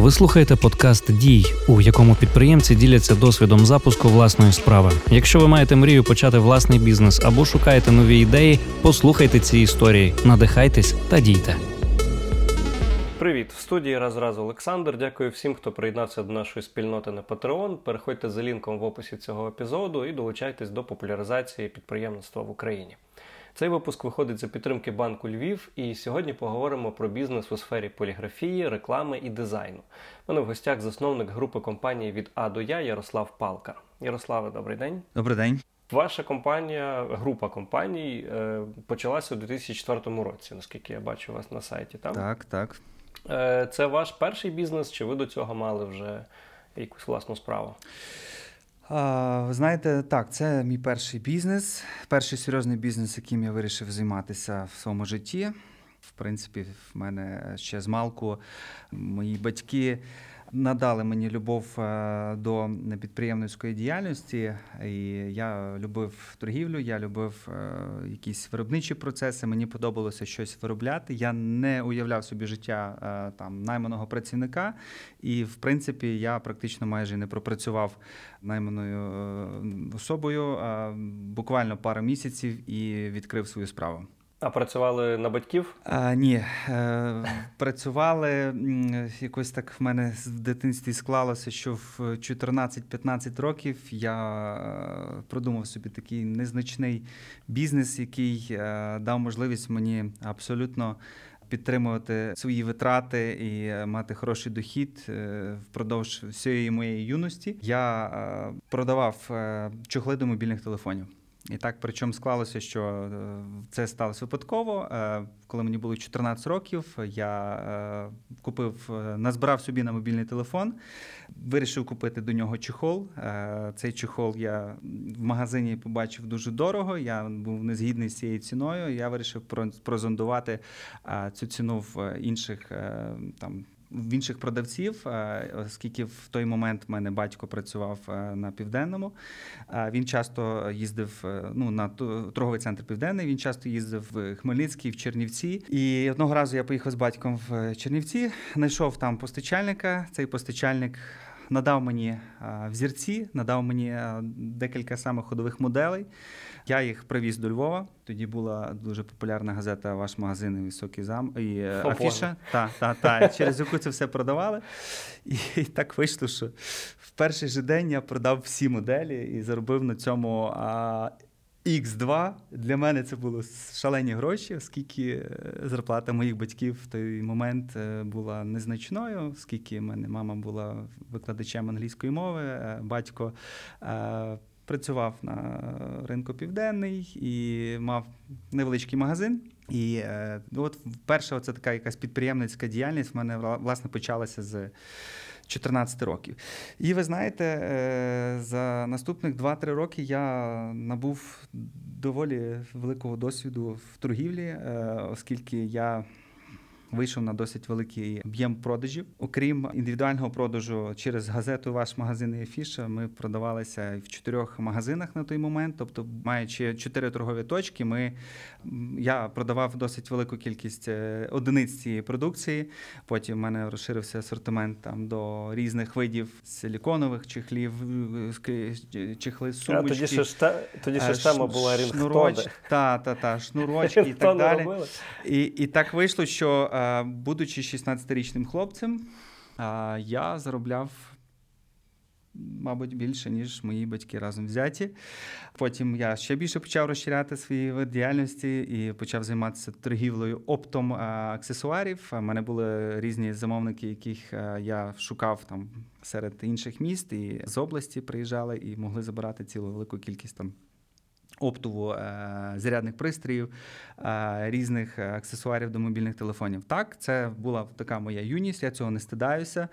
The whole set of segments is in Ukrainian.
Ви слухаєте подкаст Дій, у якому підприємці діляться досвідом запуску власної справи. Якщо ви маєте мрію почати власний бізнес або шукаєте нові ідеї, послухайте ці історії, надихайтесь та дійте. Привіт, в студії раз раз Олександр. Дякую всім, хто приєднався до нашої спільноти на Patreon. Переходьте за лінком в описі цього епізоду і долучайтесь до популяризації підприємництва в Україні. Цей випуск виходить за підтримки банку Львів, і сьогодні поговоримо про бізнес у сфері поліграфії, реклами і дизайну. У мене в гостях засновник групи компаній від А до Я Ярослав Палка. Ярославе, добрий день. Добрий день. Ваша компанія, група компаній е, почалася у 2004 році, наскільки я бачу вас на сайті. Там? Так, так. Е, це ваш перший бізнес, чи ви до цього мали вже якусь власну справу? Ви знаєте, так, це мій перший бізнес, перший серйозний бізнес, яким я вирішив займатися в своєму житті. В принципі, в мене ще з малку мої батьки надали мені любов е, до підприємницької діяльності. І я любив торгівлю, я любив е, якісь виробничі процеси. Мені подобалося щось виробляти. Я не уявляв собі життя е, там найманого працівника, і в принципі я практично майже не пропрацював найманою особою буквально пару місяців і відкрив свою справу. А працювали на батьків? А, Ні. Е, Працювали якось так в мене в дитинстві склалося, що в 14-15 років я е, продумав собі такий незначний бізнес, який е, дав можливість мені абсолютно. Підтримувати свої витрати і мати хороший дохід впродовж всієї моєї юності. Я продавав чохли до мобільних телефонів. І так, причому склалося, що е, це сталося випадково. Е, коли мені було 14 років, я е, купив, назбирав собі на мобільний телефон, вирішив купити до нього чехол. Цей чехол я в магазині побачив дуже дорого. Я був не згідний з цією ціною. Я вирішив прозондувати цю ціну в інших там в інших продавців, е, оскільки в той момент в мене батько працював е, на південному. Е, він часто їздив ну, на торговий центр Південний. Він часто їздив в Хмельницький, в Чернівці. І одного разу я поїхав з батьком в Чернівці, знайшов там постачальника. Цей постачальник. Надав мені взірці, надав мені декілька самих ходових моделей. Я їх привіз до Львова. Тоді була дуже популярна газета Ваш магазин і високий зам і е, афіша. Та, та, та, через яку це все продавали. І, і так вийшло, що в перший же день я продав всі моделі і заробив на цьому. А, X2 для мене це було шалені гроші, оскільки е, зарплата моїх батьків в той момент е, була незначною, оскільки в мене мама була викладачем англійської мови, батько працював на ринку Південний і мав невеличкий магазин. І е, от перша це така якась підприємницька діяльність в мене власне почалася з 14 років. І ви знаєте, е, за наступних 2-3 роки я набув доволі великого досвіду в торгівлі, е, оскільки я вийшов на досить великий об'єм продажів. Окрім індивідуального продажу через газету Ваш магазин і афіша, ми продавалися в чотирьох магазинах на той момент. Тобто, маючи чотири торгові точки, ми я продавав досить велику кількість е, одиниць цієї продукції. Потім в мене розширився асортимент там до різних видів силіконових чехлів, чехли сумочки. А тоді ще ж та, тоді ще ж тема була рінгтони. Та, та, та, шнурочки і так далі. І, І так вийшло, що будучи 16-річним хлопцем, я заробляв. Мабуть, більше, ніж мої батьки разом взяті. Потім я ще більше почав розширяти свої вид діяльності і почав займатися торгівлею оптом аксесуарів. У мене були різні замовники, яких я шукав там серед інших міст і з області приїжджали і могли забирати цілу велику кількість там оптову е, зарядних пристроїв, е, різних аксесуарів до мобільних телефонів. Так, це була така моя юність, я цього не стидаюся.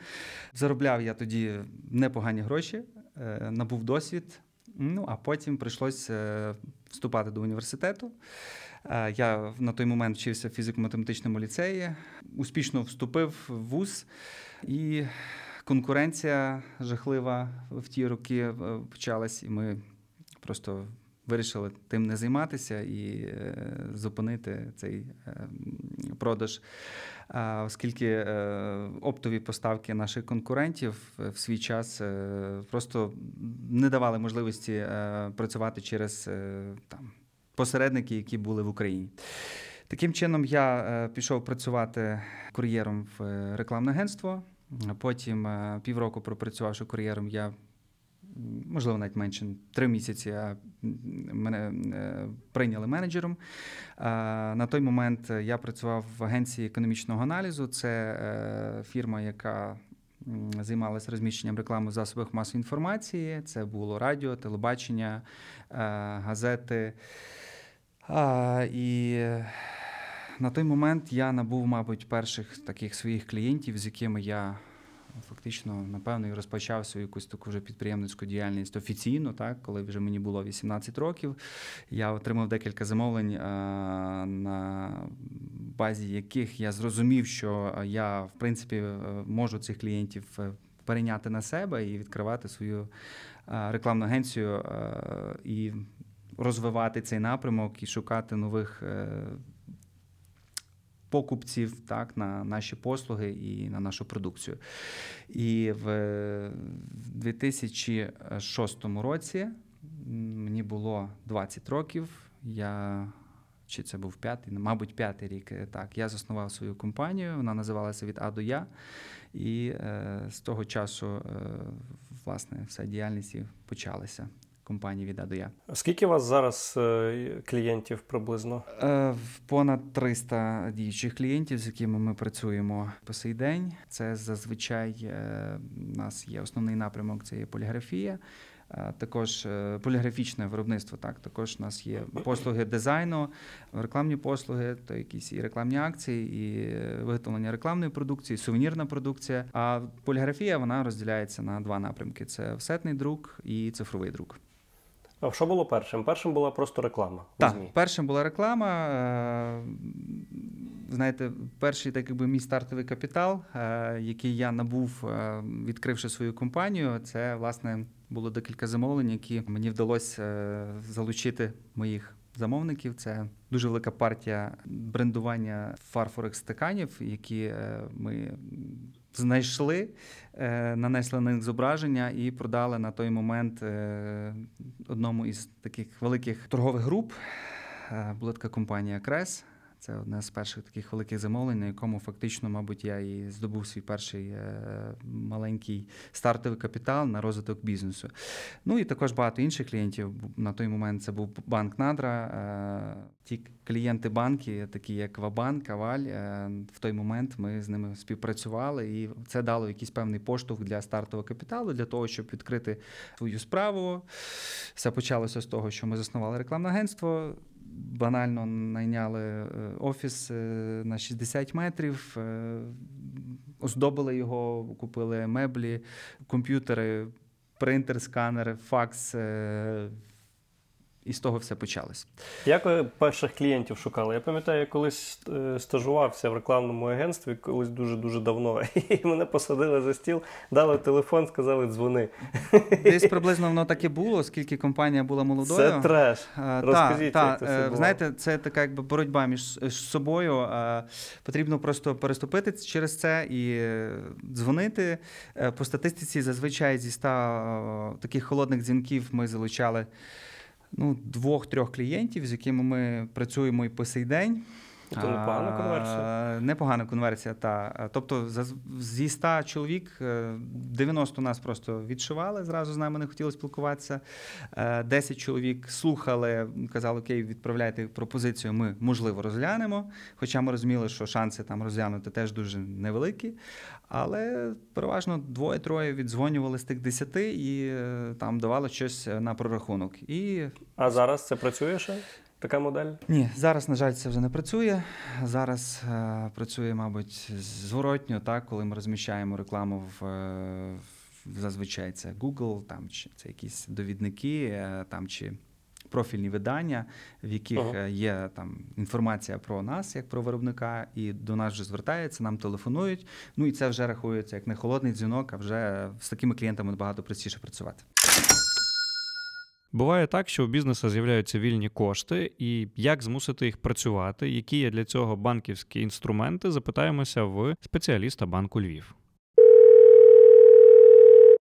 Заробляв я тоді непогані гроші, е, набув досвід. Ну, а потім прийшлося вступати до університету. Я на той момент вчився в фізико-математичному ліцеї, успішно вступив в вуз, і конкуренція жахлива в ті роки почалась, і ми просто вирішили тим не займатися і е, зупинити цей е, продаж. Оскільки е, оптові поставки наших конкурентів в свій час просто не давали можливості працювати через там, посередники, які були в Україні. Таким чином, я пішов працювати кур'єром в рекламне агентство. Потім півроку пропрацювавши кур'єром, я можливо навіть менше три місяці а, мене е, прийняли менеджером. А, На той момент я працював в агенції економічного аналізу. Це е, фірма, яка займалася розміщенням реклами в засобах масової інформації. Це було радіо, телебачення, е, газети. І е, на той момент я набув, мабуть, перших таких своїх клієнтів, з якими я фактично, напевно, і розпочав свою якусь таку вже підприємницьку діяльність офіційно, так, коли вже мені було 18 років. Я отримав декілька замовлень, на базі яких я зрозумів, що я, в принципі, е, можу цих клієнтів е, перейняти на себе і відкривати свою рекламну агенцію е, і розвивати цей напрямок і шукати нових е, покупців так, на наші послуги і на нашу продукцію. І в 2006 році мені було 20 років. Я чи це був п'ятий, ну, мабуть, п'ятий рік. е, Так, я заснував свою компанію. Вона називалася від А до Я. І е, з того часу, е, власне, вся діяльність і почалася компанії від А до Я. Скільки у вас зараз е, клієнтів приблизно? Е, Понад 300 діючих клієнтів, з якими ми працюємо по сей день. Це зазвичай е, у нас є основний напрямок, це є поліграфія. Е, Також е, поліграфічне виробництво. Так, також у нас є послуги дизайну, рекламні послуги, то якісь і рекламні акції, і е, виготовлення рекламної продукції, сувенірна продукція. А поліграфія вона розділяється на два напрямки: це офсетний друк і цифровий друк. А що було першим? Першим була просто реклама. Так, ЗМІ. першим була реклама. е, Знаєте, перший так якби мій стартовий капітал, е, який я набув, е, відкривши свою компанію, це власне було декілька замовлень, які мені вдалося залучити моїх замовників. Це дуже велика партія брендування фарфорових стаканів, які ми знайшли, е, нанесли на них зображення і продали на той момент е, одному із таких великих торгових груп. Е, Була така компанія Крес. Це одне з перших таких великих замовлень, на якому фактично, мабуть, я і здобув свій перший е, маленький стартовий капітал на розвиток бізнесу. Ну і також багато інших клієнтів. На той момент це був банк Надра. Е, Ті клієнти банки, такі як Вабанк, Аваль, е, в той момент ми з ними співпрацювали, і це дало якийсь певний поштовх для стартового капіталу, для того, щоб відкрити свою справу. Все почалося з того, що ми заснували рекламне агентство. Банально найняли е, офіс е, на 60 метрів, е, оздобили його, купили меблі, комп'ютери, принтер, сканер, факс. І з того все почалось. Як ви перших клієнтів шукали? Я пам'ятаю, я колись е, стажувався в рекламному агентстві, колись дуже-дуже давно. І мене посадили за стіл, дали телефон, сказали дзвони. Десь приблизно воно так і було, оскільки компанія була молодою. Це треш. Розкажіть, та, як це та, все е, було? Знаєте, це така якби боротьба між собою. Потрібно просто переступити через це і е, дзвонити. По статистиці зазвичай зі 100 е, таких холодних дзвінків ми залучали ну, двох-трьох клієнтів, з якими ми працюємо і по сей день. То непогана конверсія. Непогана конверсія, та. Тобто зі 100 чоловік е, 90 нас просто відшивали, зразу з нами не хотіли спілкуватися. Е, 10 чоловік слухали, казали, окей, відправляйте пропозицію, ми, можливо, розглянемо. Хоча ми розуміли, що шанси там розглянути теж дуже невеликі. Але переважно двоє-троє віддзвонювали з тих 10 і е, там давали щось на прорахунок. І А зараз це працює ще? Така модель? ні, зараз, на жаль, це вже не працює. Зараз е, працює, мабуть, зворотньо, так, коли ми розміщаємо рекламу в, е, в зазвичай це Google, там чи це якісь довідники, е, там чи профільні видання, в яких Ага. е, є там інформація про нас, як про виробника, і до нас вже звертаються, нам телефонують. Ну і це вже рахується як не холодний дзвінок, а вже з такими клієнтами багато простіше працювати. Буває так, що у бізнесу з'являються вільні кошти, і як змусити їх працювати, які є для цього банківські інструменти, запитаємося в спеціаліста банку Львів.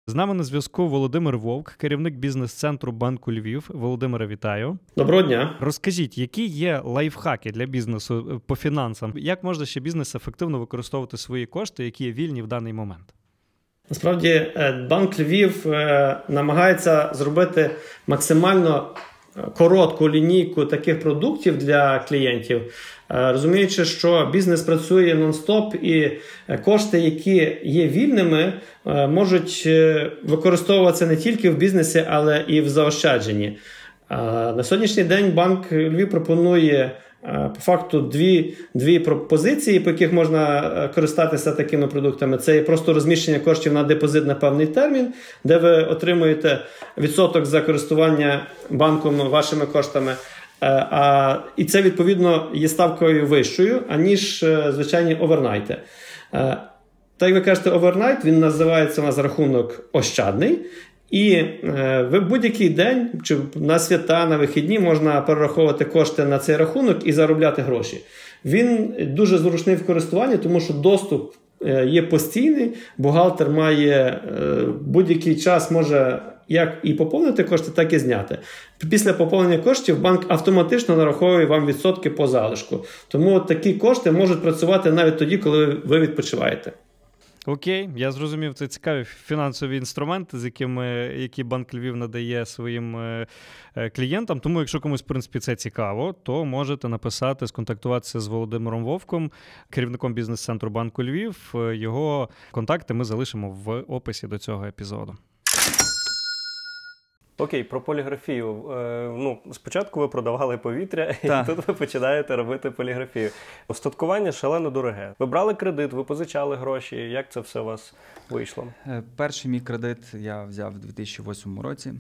З нами на зв'язку Володимир Вовк, керівник бізнес-центру банку Львів. Володимире, вітаю. Доброго дня. Розкажіть, які є лайфхаки для бізнесу е, по фінансам? Як можна ще бізнес ефективно використовувати свої кошти, які є вільні в даний момент? Насправді е, банк Львів е, намагається зробити максимально е, коротку лінійку таких продуктів для клієнтів, розуміючи, що бізнес працює нон-стоп, і кошти, які є вільними, можуть використовуватися не тільки в бізнесі, але і в заощадженні. На сьогоднішній день банк Львів пропонує. По факту дві дві пропозиції, по яких можна користатися такими продуктами. Це є просто розміщення коштів на депозит на певний термін, де ви отримуєте відсоток за користування банком вашими коштами. А, І це відповідно є ставкою вищою, аніж звичайні овернайти. Так як ви кажете, overnight він називається у нас рахунок ощадний. І е, в будь-який день чи на свята, на вихідні можна перераховувати кошти на цей рахунок і заробляти гроші. Він дуже зручний в користуванні, тому що доступ е, є постійний, бухгалтер має е, будь-який час може як і поповнити кошти, так і зняти. Після поповнення коштів банк автоматично нараховує вам відсотки по залишку. Тому такі кошти можуть працювати навіть тоді, коли ви відпочиваєте. Окей, я зрозумів, це цікаві фінансові інструменти, з якими які банк Львів надає своїм е, е, клієнтам. Тому, якщо комусь в принципі це цікаво, то можете написати, сконтактуватися з Володимиром Вовком, керівником бізнес-центру банку Львів. Е, його контакти ми залишимо в описі до цього епізоду. Окей, про поліграфію. Е, ну, Спочатку ви продавали повітря, і тут ви починаєте робити поліграфію. Остаткування шалено дороге. Ви брали кредит, ви позичали гроші. Як це все у вас вийшло? Е, перший мій кредит я взяв у 2008 році.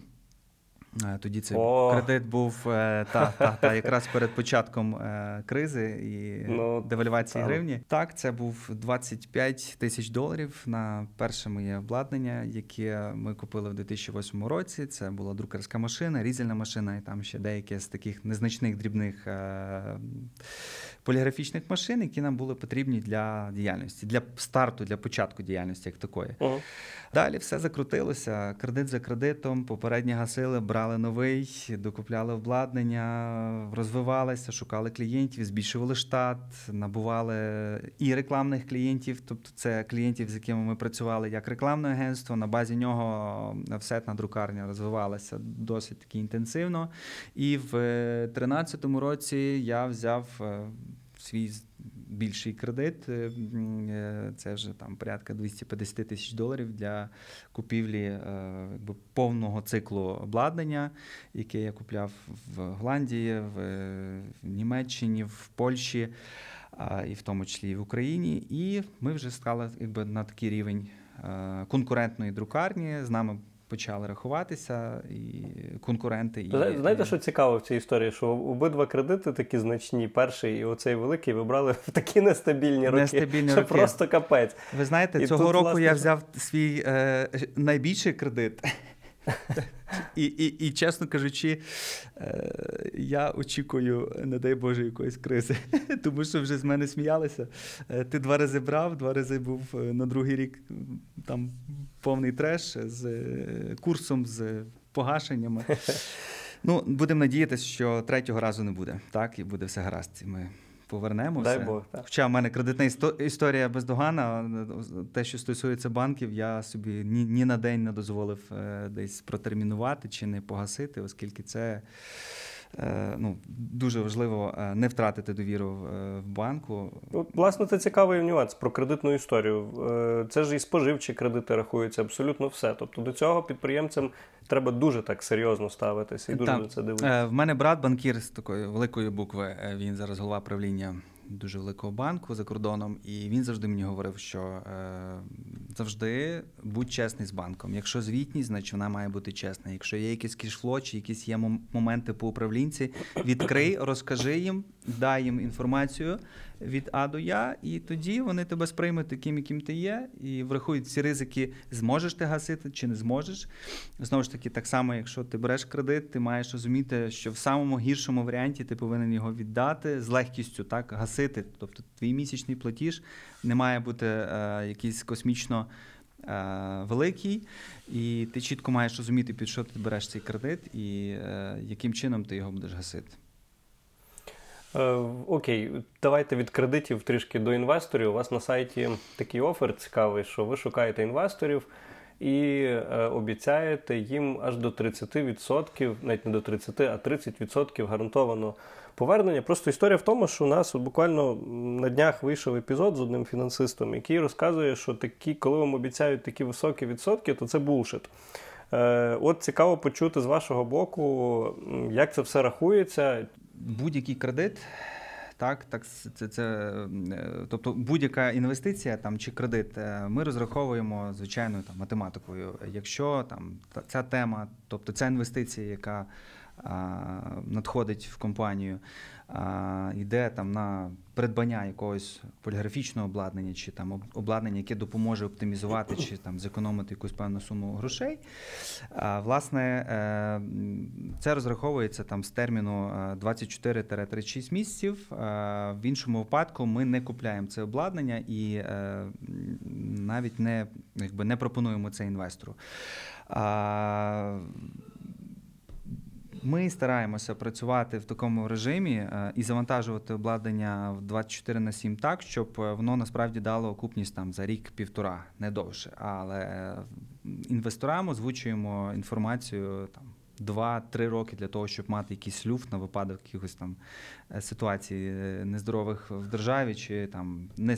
Е, тоді цей О! кредит був е, та, та, та, якраз перед початком е, кризи і Ну, девальвації там. гривні. Так, це був 25 тисяч доларів на перше моє обладнання, яке ми купили в 2008 році. Це була друкарська машина, різальна машина, і там ще деякі з таких незначних дрібних поліграфічних машин, які нам були потрібні для діяльності, для старту, для початку діяльності як такої. Угу. Далі все закрутилося. Кредит за кредитом, попередні гасили, брали новий, докупляли обладнання, розвивалися, шукали клієнтів, збільшували штат, набували і рекламних клієнтів, тобто це клієнтів, з якими ми працювали як рекламне агентство. На базі нього офсетна друкарня розвивалася досить таки інтенсивно. І в 2013 році я взяв е, свій більший кредит. е, е, Це вже там порядка 250 тисяч доларів для купівлі е, якби, повного циклу обладнання, яке я купляв в Голландії, в, Німеччині, в Польщі. І в тому числі і в Україні, і ми вже стали якби на такий рівень конкурентної друкарні. З нами почали рахуватися і конкуренти. І, Знаєте, що цікаво в цій історії? Що обидва кредити такі значні, перший і оцей великий, вибрали в такі нестабільні роки. Нестабільні що роки. просто капець. Ви знаєте, І цього тут, року власне, я взяв свій е, найбільший кредит. І, і, і, чесно кажучи, е, я очікую, не дай Боже, якоїсь кризи, тому що вже з мене сміялися. Е, ти два рази брав, два рази був е, на другий рік там повний треш з курсом, з погашеннями. Ну, будемо надіятися, що третього разу не буде. Так, і буде все гаразд. Ми повернемо Дай. Бог, так. Хоча в мене кредитна істо- історія бездогана. Те, що стосується банків, я собі ні, ні на день не дозволив е, десь протермінувати чи не погасити, оскільки це ну, дуже важливо е, не втратити довіру е, в банку. Власне, це цікавий нюанс про кредитну історію. Е, Це ж і споживчі кредити рахуються, абсолютно все. Тобто до цього підприємцям треба дуже так серйозно ставитися і дуже на це дивитися. Е, В мене брат банкір з такої великої букви. е, Він зараз голова правління дуже великого банку за кордоном, і він завжди мені говорив, що е, завжди будь чесний з банком. Якщо звітність, значить вона має бути чесна. Якщо є якісь кішфло чи якісь є моменти по управлінці, відкрий, розкажи їм, дай їм інформацію. Від А до Я, і тоді вони тебе сприймуть таким, яким ти є, і врахують всі ризики, зможеш ти гасити чи не зможеш. Знову ж таки, так само, якщо ти береш кредит, ти маєш розуміти, що в самому гіршому варіанті ти повинен його віддати з легкістю, так, гасити. Тобто твій місячний платіж не має бути е, якийсь космічно. е, Великий, і ти чітко маєш розуміти, під що ти береш цей кредит і е, яким чином ти його будеш гасити. Е, окей, давайте від кредитів трішки до інвесторів. У вас на сайті такий офер цікавий, що ви шукаєте інвесторів і е, обіцяєте їм аж до 30%, навіть не до 30, а 30% гарантовано повернення. Просто історія в тому, що у нас буквально на днях вийшов епізод з одним фінансистом, який розказує, що такі, коли вам обіцяють такі високі відсотки, то це булшит. Е, От цікаво почути з вашого боку, як це все рахується, Будь-який кредит, так, так це, це е, тобто будь-яка інвестиція там чи кредит, е, ми розраховуємо звичайною там математикою. Якщо там ця тема, тобто ця інвестиція, яка а, надходить в компанію, йде там на придбання якогось поліграфічного обладнання, чи там обладнання, яке допоможе оптимізувати чи там зекономити якусь певну суму грошей. А, власне, е, це розраховується там з терміну е, 24-36 місяців. Е, В іншому випадку ми не купляємо це обладнання і е, навіть не, якби, не пропонуємо це інвестору. Ми стараємося працювати в такому режимі е, і завантажувати обладнання в 24 на 7 так, щоб е, воно насправді дало окупність там за рік-півтора, не довше. Але е, інвесторам озвучуємо інформацію там. Два-три роки для того, щоб мати якийсь люфт на випадок якихось там е, ситуацій е, нездорових в державі, чи там не,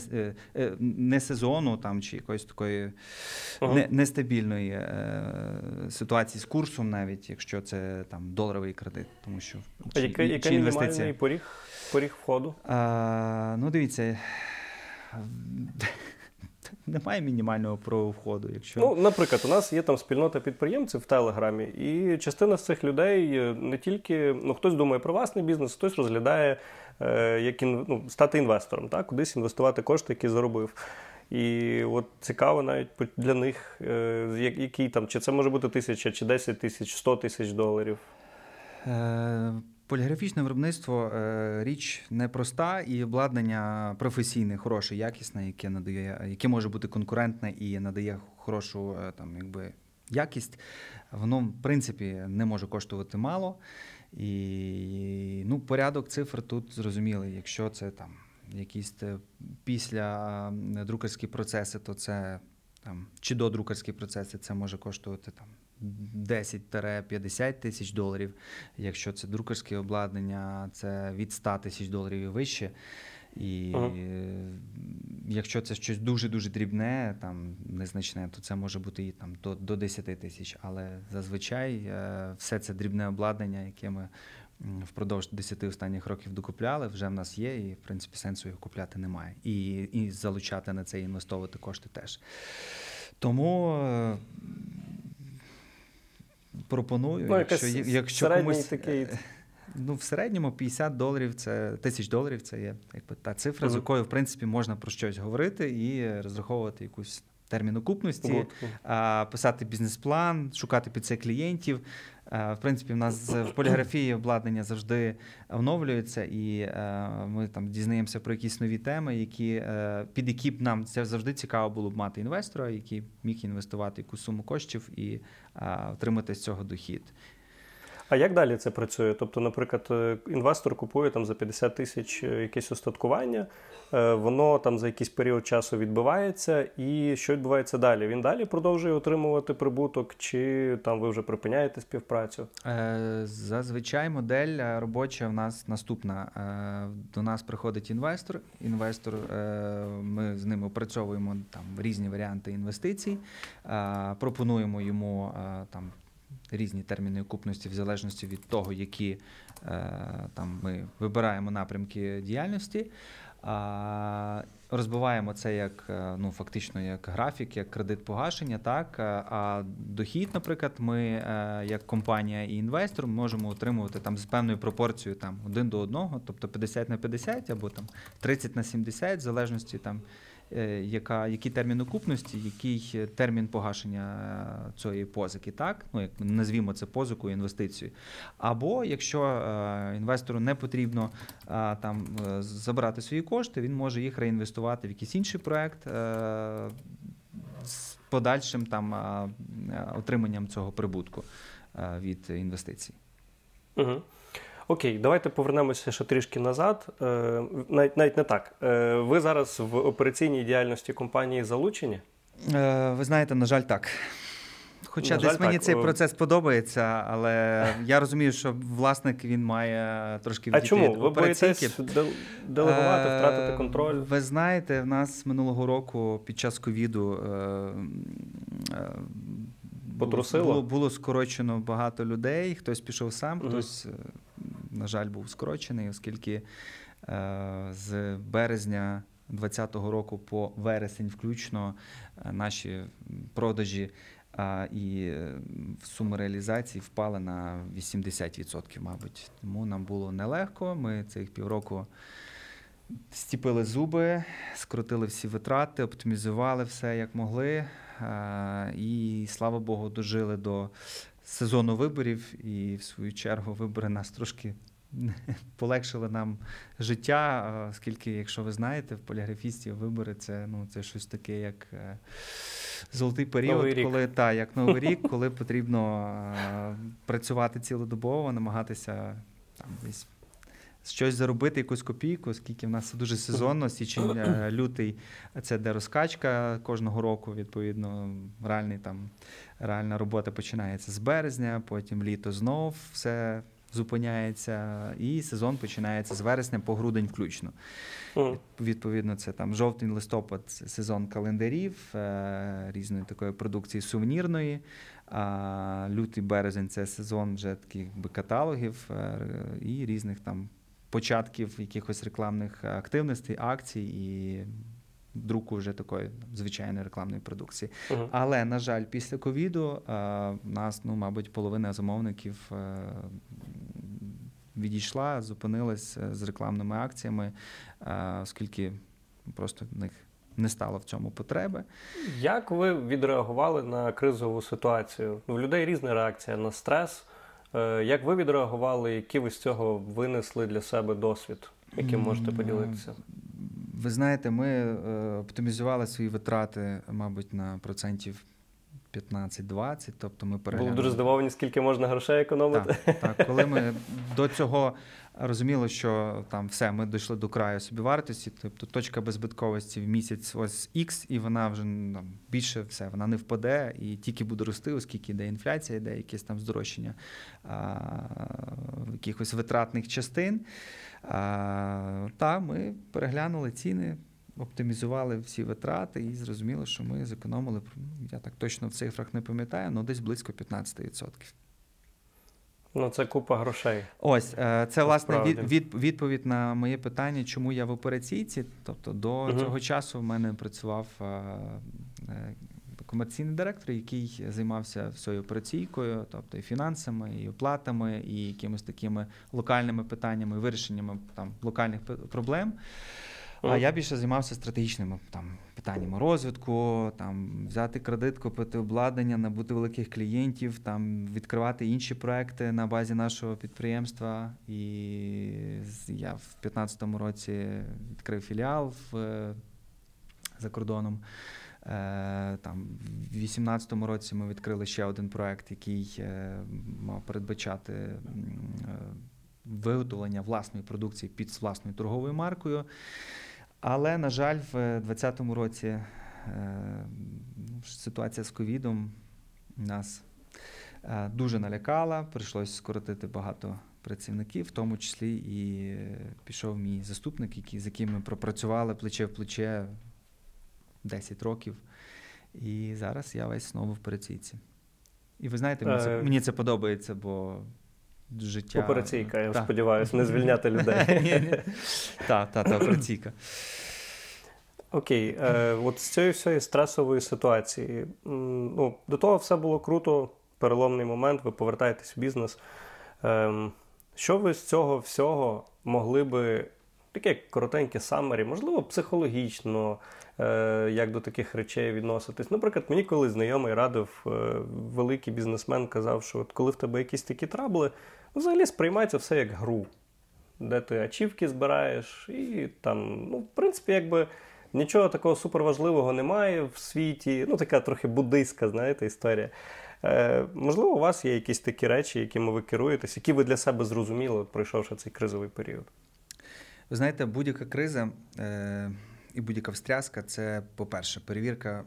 е, не сезону, там чи якоїсь такої Ага. не, нестабільної е, ситуації з курсом, навіть якщо це там доларовий кредит, тому що А яка, яка мінімальний поріг, поріг входу? А, ну, дивіться. Немає мінімального правого входу. Якщо Ну, наприклад, у нас є там спільнота підприємців в Телеграмі, і частина з цих людей е, не тільки ну, хтось думає про власний бізнес, хтось розглядає е, як ін, ну, стати інвестором, так? кудись інвестувати кошти, які заробив. І от цікаво навіть для них, е, який там, чи це може бути тисяча, чи 10 тисяч, 100 тисяч доларів. Е, Поліграфічне виробництво е, річ непроста і обладнання професійне, хороше, якісне, яке надає, яке може бути конкурентне і надає хорошу е, там, якби, якість, воно в принципі не може коштувати мало. І ну, порядок цифр тут зрозумілий. Якщо це там якісь після е, друкарські процеси, то це там, чи до друкарські процеси, це може коштувати там 10-50 тисяч доларів. Якщо це друкарське обладнання, це від 100 тисяч доларів і вище. І Ага. е, якщо це щось дуже-дуже дрібне, там незначне, то це може бути і там до, до 10 тисяч. Але зазвичай е, все це дрібне обладнання, яке ми впродовж 10 останніх років докупляли, вже в нас є, і в принципі сенсу його купляти немає. І, і залучати на це і інвестовувати кошти теж. Тому е, пропоную, Ну, якщо, якщо комусь. такий- е, Ну, в середньому 50 доларів це тисяч доларів це є якби та цифра, з якою в принципі можна про щось говорити і розраховувати якусь термін окупності, а, писати бізнес-план, шукати під це клієнтів. А, В принципі, в нас в поліграфії обладнання завжди оновлюється, і е, ми там дізнаємося про якісь нові теми, які е, під які б нам це завжди цікаво було б мати інвестора, який міг інвестувати якусь суму коштів і отримати з цього дохід. А як далі це працює? Тобто, наприклад, е, інвестор купує там за 50 тисяч е, якесь устаткування, е, воно там за якийсь період часу відбивається, і що відбувається далі? Він далі продовжує отримувати прибуток, чи там ви вже припиняєте співпрацю? Зазвичай модель робоча в нас наступна. До нас приходить інвестор. Інвестор, ми з ним опрацьовуємо там різні варіанти інвестицій, пропонуємо йому там. Різні терміни окупності в залежності від того, які е, там ми вибираємо напрямки діяльності. Розбиваємо це як е, ну, фактично як графік, як кредит погашення. Так? Е, А дохід, наприклад, ми як компанія і інвестор можемо отримувати там з певною пропорцією там, один до одного, тобто 50 на 50 або там 30 на 70, в залежності там, яка, який термін окупності, який е, термін погашення е, цієї позики, так? Ну, як ми назвімо це позикою, інвестицією. Або якщо е, інвестору не потрібно е, там е, забрати свої кошти, він може їх реінвестувати в якийсь інший проект е, з подальшим там е, е, отриманням цього прибутку е, від інвестицій. Угу. Окей, давайте повернемося ще трішки назад. Е, навіть, навіть не так. Е, ви зараз в операційній діяльності компанії залучені? Е, ви знаєте, на жаль, так. Хоча На десь жаль, мені так. цей процес подобається, але я розумію, що власник він має трошки А чому? Ви боїтесь делегувати, втратити контроль? Ви знаєте, в нас минулого року під час ковіду Потрусило? Було, було скорочено багато людей. Хтось пішов сам, Мгм. хтось, е, на жаль, був скорочений, оскільки е, з березня 2020 року по вересень, включно, е, наші продажі. А, і е, сума реалізації впала на 80%, мабуть. Тому нам було нелегко. Ми цих півроку стіпили зуби, скрутили всі витрати, оптимізували все як могли. І слава Богу, дожили до сезону виборів. І в свою чергу вибори нас трошки полегшили нам життя, оскільки, якщо ви знаєте, в поліграфістів вибори це, ну, це щось таке, як е, золотий період, Новий рік. коли та, як новий рік, коли потрібно е, працювати цілодобово, намагатися там десь. Щось заробити, якусь копійку, оскільки в нас це дуже сезонно, січень, е, лютий це де розкачка кожного року, відповідно, реальний там реальна робота починається з березня, потім літо знов все зупиняється, і сезон починається з вересня по грудень включно. Відповідно, це там жовтень, листопад це сезон календарів, е, різної такої продукції сувенірної. А лютий березень це сезон вже таких якби, каталогів е, і різних там початків якихось рекламних активностей, акцій і друку вже такої звичайної рекламної продукції. Мгм. Але, на жаль, після ковіду е, в нас, ну, мабуть, половина замовників е, відійшла, зупинилась е, з рекламними акціями, оскільки просто в них не стало в цьому потреби. Як ви відреагували на кризову ситуацію? У людей різна реакція на стрес. Е, Як ви відреагували, які ви з цього винесли для себе досвід, яким можете поділитися? Ви знаєте, ми е, оптимізували свої витрати, мабуть, на процентів 15-20, тобто ми Були дуже здивовані, скільки можна грошей економити. Так, так, коли ми до цього розуміли, що там все, ми дійшли до краю собівартості, тобто точка беззбитковості в місяць ось X, і вона вже ну, більше все, вона не впаде і тільки буде рости, оскільки йде інфляція, йде якесь там здорожчання а, якихось витратних частин. А, та ми переглянули ціни. Оптимізували всі витрати і зрозуміли, що ми зекономили, ну, я так точно в цифрах не пам'ятаю, але десь близько 15%. Ну, це купа грошей. Ось е, це власне від, від, відповідь на моє питання, чому я в операційці. Тобто до Мгм. цього часу в мене працював е, е, комерційний директор, який займався всією операційкою, тобто і фінансами, і оплатами, і якимись такими локальними питаннями, вирішеннями там локальних проблем. А я більше займався стратегічними там питаннями розвитку, там взяти кредит, купити обладнання, набути великих клієнтів, там відкривати інші проекти на базі нашого підприємства. І я в 2015 році відкрив філіал в, е, за кордоном. Е, Там в 2018 році ми відкрили ще один проект, який е, мав передбачати виготовлення власної продукції під власною торговою маркою. Але, на жаль, в 2020 році е, ну, ситуація з ковідом нас е, дуже налякала. Прийшлось скоротити багато працівників, в тому числі і е, пішов мій заступник, який, з яким ми пропрацювали плече в плече 10 років. І зараз я весь знову в операційці. І ви знаєте, мені це, Е. мені це подобається, бо життя. Операційка, я Та. сподіваюся, не звільняти людей. Так, так, та, операційка. Окей, е, от з цієї всієї стресової ситуації. Ну, до того все було круто, переломний момент, ви повертаєтесь в бізнес. Ем, що ви з цього всього могли би, таке коротеньке самері, можливо, психологічно, е, як до таких речей відноситись? Наприклад, мені коли знайомий радив, е, великий бізнесмен казав, що от коли в тебе якісь такі трабли, взагалі сприймається все як гру де ти ачівки збираєш, і там, ну, в принципі, якби нічого такого суперважливого немає в світі. Ну, така трохи буддийська, знаєте, історія. Е, можливо, у вас є якісь такі речі, якими ви керуєтесь, які ви для себе зрозуміли, пройшовши цей кризовий період. Ви знаєте, будь-яка криза е, і будь-яка встряска це, по-перше, перевірка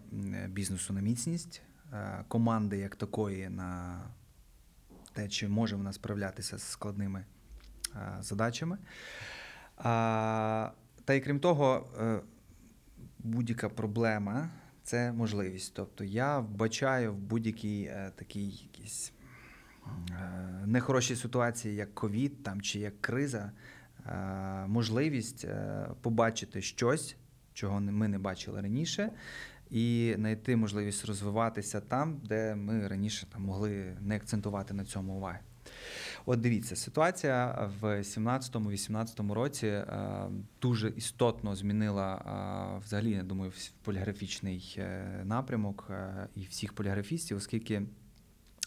бізнесу на міцність, е, команди як такої на те, чи може вона справлятися з складними е, задачами. Та й крім того, е, будь-яка проблема це можливість. Тобто я вбачаю в будь-якій е, такій якійсь нехорошій ситуації, як ковід чи як криза, можливість побачити щось, чого ми не бачили раніше, і знайти можливість розвиватися там, де ми раніше там, могли не акцентувати на цьому уваги. От дивіться, ситуація в 17-18 році е, дуже істотно змінила е, взагалі, я думаю, поліграфічний е, напрямок і всіх поліграфістів, оскільки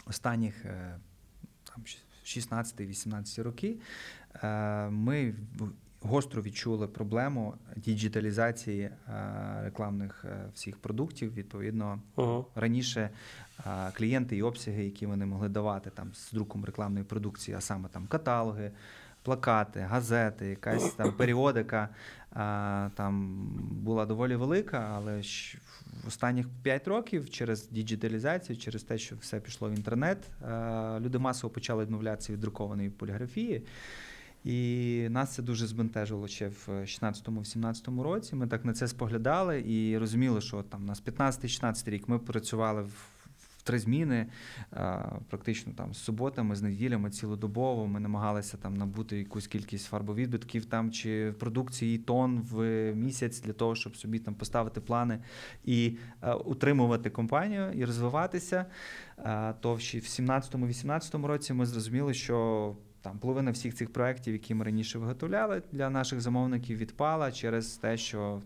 останніх там, 16-18 роки ми гостро відчули проблему діджиталізації е, рекламних е, всіх продуктів. Відповідно, Угу. раніше клієнти і обсяги, які вони могли давати там з друком рекламної продукції, а саме там каталоги, плакати, газети, якась там періодика а, там була доволі велика, але щ- в останніх 5 років через діджиталізацію, через те, що все пішло в інтернет, а, люди масово почали відмовлятися від друкованої поліграфії. І нас це дуже збентежило ще в 16-17 році. Ми так на це споглядали і розуміли, що там у нас 15-16 рік ми працювали в. в Три зміни, практично там з суботами, з неділями, цілодобово. Ми намагалися там набути якусь кількість фарбовідбитків там чи продукції тонн в місяць для того, щоб собі там поставити плани і а, утримувати компанію і розвиватися. А, то в в 17-18 році ми зрозуміли, що там половина всіх цих проєктів, які ми раніше виготовляли для наших замовників, відпала через те, що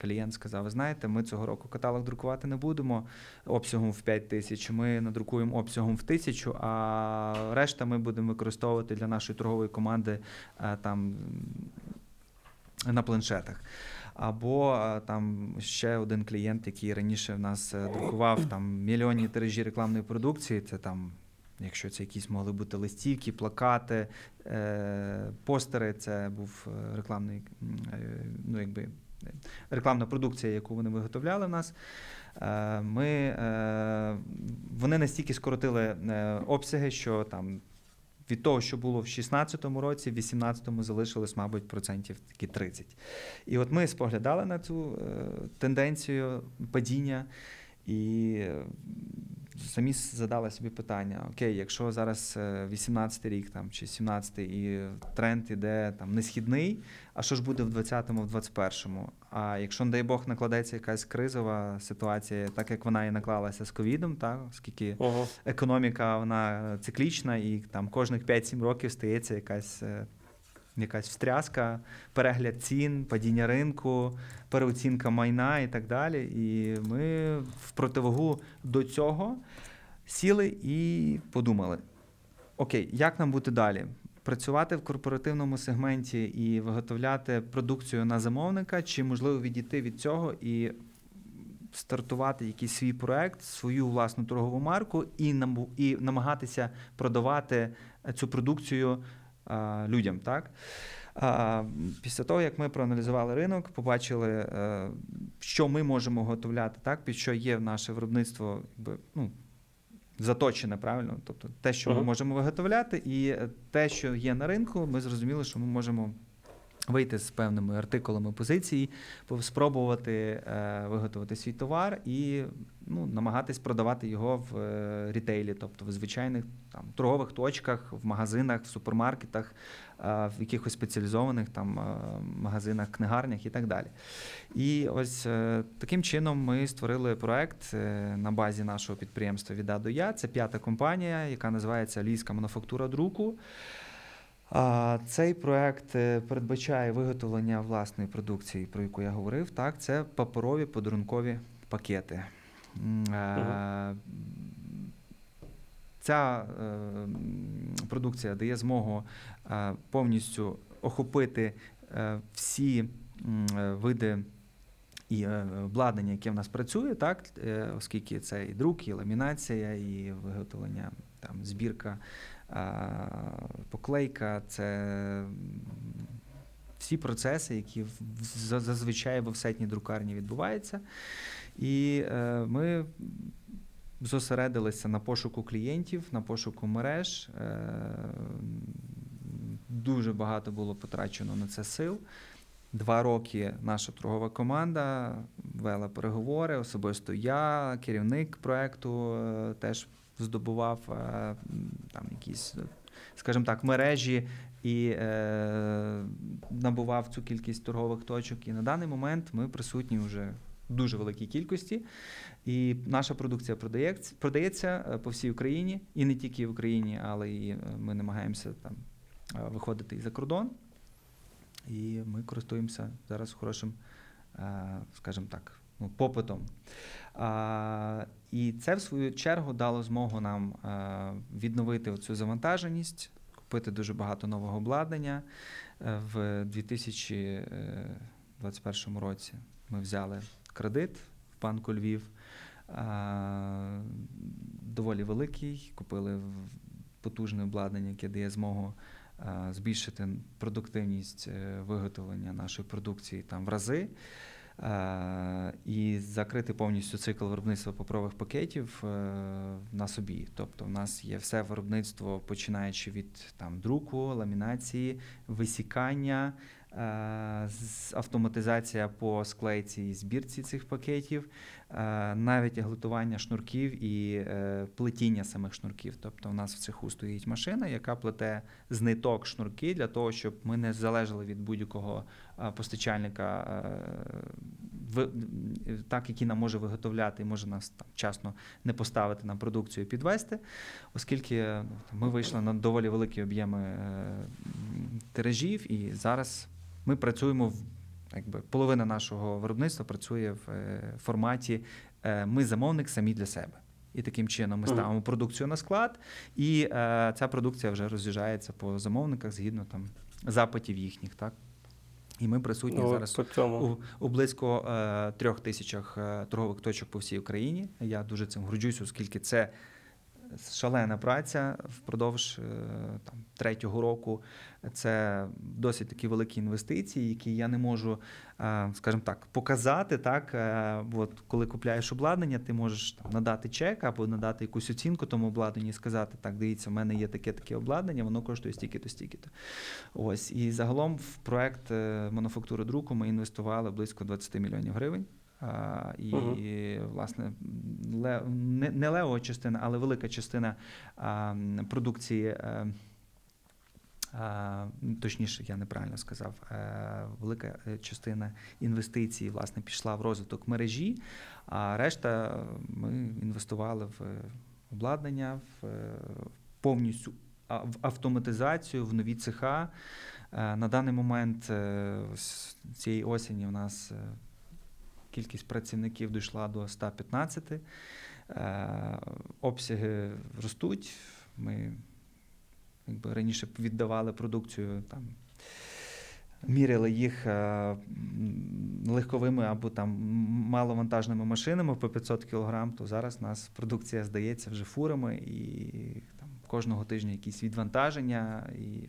клієнт сказав: ви знаєте, ми цього року каталог друкувати не будемо обсягом в 5 тисяч. Ми надрукуємо обсягом в тисячу, а решта ми будемо використовувати для нашої торгової команди е, там на планшетах. Або е, там ще один клієнт, який раніше в нас е, друкував там мільйонні тиражі рекламної продукції. Це там, якщо це якісь могли бути листівки, плакати, е, постери. Це був е, рекламний, е, ну якби рекламна продукція, яку вони виготовляли в нас. Ми, вони настільки скоротили обсяги, що там від того, що було в 16-му році, в 18-му залишилось, мабуть, процентів такі 30. І от ми споглядали на цю тенденцію падіння і самі задали собі питання: окей, якщо зараз е, 18-й рік там, чи 17-й і тренд іде там несхідний, а що ж буде в 20-му, в 21-му? А якщо, не дай Бог, накладеться якась кризова ситуація, так як вона і наклалася з ковідом, так, оскільки Угу. економіка вона циклічна, і там кожних 5-7 років стається якась, е, якась встряска, перегляд цін, падіння ринку, переоцінка майна і так далі. І ми в противагу до цього сіли і подумали: окей, як нам бути далі? Працювати в корпоративному сегменті і виготовляти продукцію на замовника, чи можливо відійти від цього і стартувати якийсь свій проект, свою власну торгову марку і і намагатися продавати цю продукцію людям. Так? Після того, як ми проаналізували ринок, побачили, е, що ми можемо готовляти, так, під що є в наше виробництво, якби, ну, заточене, правильно? Тобто те, що ми можемо виготовляти, і е, те, що є на ринку, ми зрозуміли, що ми можемо вийти з певними артикулами позицій, по- спробувати е, виготовити свій товар і ну, намагатись продавати його в е, рітейлі, тобто в звичайних там, торгових точках, в магазинах, в супермаркетах, е, в якихось спеціалізованих там, магазинах, книгарнях і так далі. І ось таким чином ми створили проект на базі нашого підприємства від А до Я. Це п'ята компанія, яка називається Львівська мануфактура друку. Цей проект е, передбачає виготовлення власної продукції, про яку я говорив. Так, це паперові подарункові пакети. Е, Ця е, продукція дає змогу повністю охопити всі види і обладнання, яке в нас працює, так, оскільки це і друк, і ламінація, і виготовлення, там, збірка, поклейка, це всі процеси, які зазвичай в офсетній друкарні відбуваються. І е, ми зосередилися на пошуку клієнтів, на пошуку мереж. Е, Дуже багато було потрачено на це сил. Два роки наша торгова команда вела переговори. Особисто я, керівник проекту, е, теж здобував е, там якісь, скажімо так, мережі і е, набував цю кількість торгових точок. І на даний момент ми присутні вже в дуже великій кількості. І наша продукція продається, продається е, по всій Україні, і не тільки в Україні, але і ми намагаємося там виходити і за кордон. І ми користуємося зараз хорошим, скажімо так, ну, попитом. І це, в свою чергу, дало змогу нам е, відновити цю завантаженість, купити дуже багато нового обладнання. Е, В 2021 році ми взяли кредит в банку Львів. е, Доволі великий, купили потужне обладнання, яке дає змогу е, збільшити продуктивність е, виготовлення нашої продукції там в рази. Е, І закрити повністю цикл виробництва паперових пакетів е, на собі. Тобто, в нас є все виробництво, починаючи від там друку, ламінації, висікання, автоматизація по склейці і збірці цих пакетів, е, навіть глитування шнурків і е, плетіння самих шнурків. Тобто, у нас в цеху стоїть машина, яка плете з ниток шнурки для того, щоб ми не залежали від будь-якого е, постачальника, е, так, який нам може виготовляти і може нас там вчасно не поставити нам продукцію і підвести, оскільки ну, ми вийшли на доволі великі об'єми е, тиражів, і зараз ми працюємо в якби половина нашого виробництва працює в е, форматі е, ми замовник самі для себе. І таким чином ми ставимо продукцію на склад, і е, ця продукція вже роз'їжджається по замовниках згідно там запитів їхніх. Так? І ми присутні Ну, зараз у, у близько е, трьох тисячах е, торгових точок по всій Україні. Я дуже цим горджусь, оскільки це шалена праця впродовж е, там, третього року. Це досить такі великі інвестиції, які я не можу, е, скажімо так, показати. Так, Е, от, коли купляєш обладнання, ти можеш там, надати чек або надати якусь оцінку тому обладнанню і сказати: так, дивіться, в мене є таке таке обладнання, воно коштує стільки-то, стільки-то. Ось і загалом в проект мануфактури друку ми інвестували близько 20 мільйонів гривень. А, і, Мгм. власне, ле, не, не левова частина, але велика частина а, продукції. е, а, точніше, я неправильно сказав. е, Велика е, частина інвестицій власне пішла в розвиток мережі, а решта ми інвестували в обладнання, в повністю в автоматизацію, в нові цеха. На даний момент цієї осені у нас кількість працівників дійшла до 115. Е, Обсяги ростуть. Ми якби раніше віддавали продукцію там. Міряли їх е, легковими або там маловантажними машинами по 500 кг, то зараз у нас продукція здається вже фурами, і там кожного тижня якісь відвантаження, і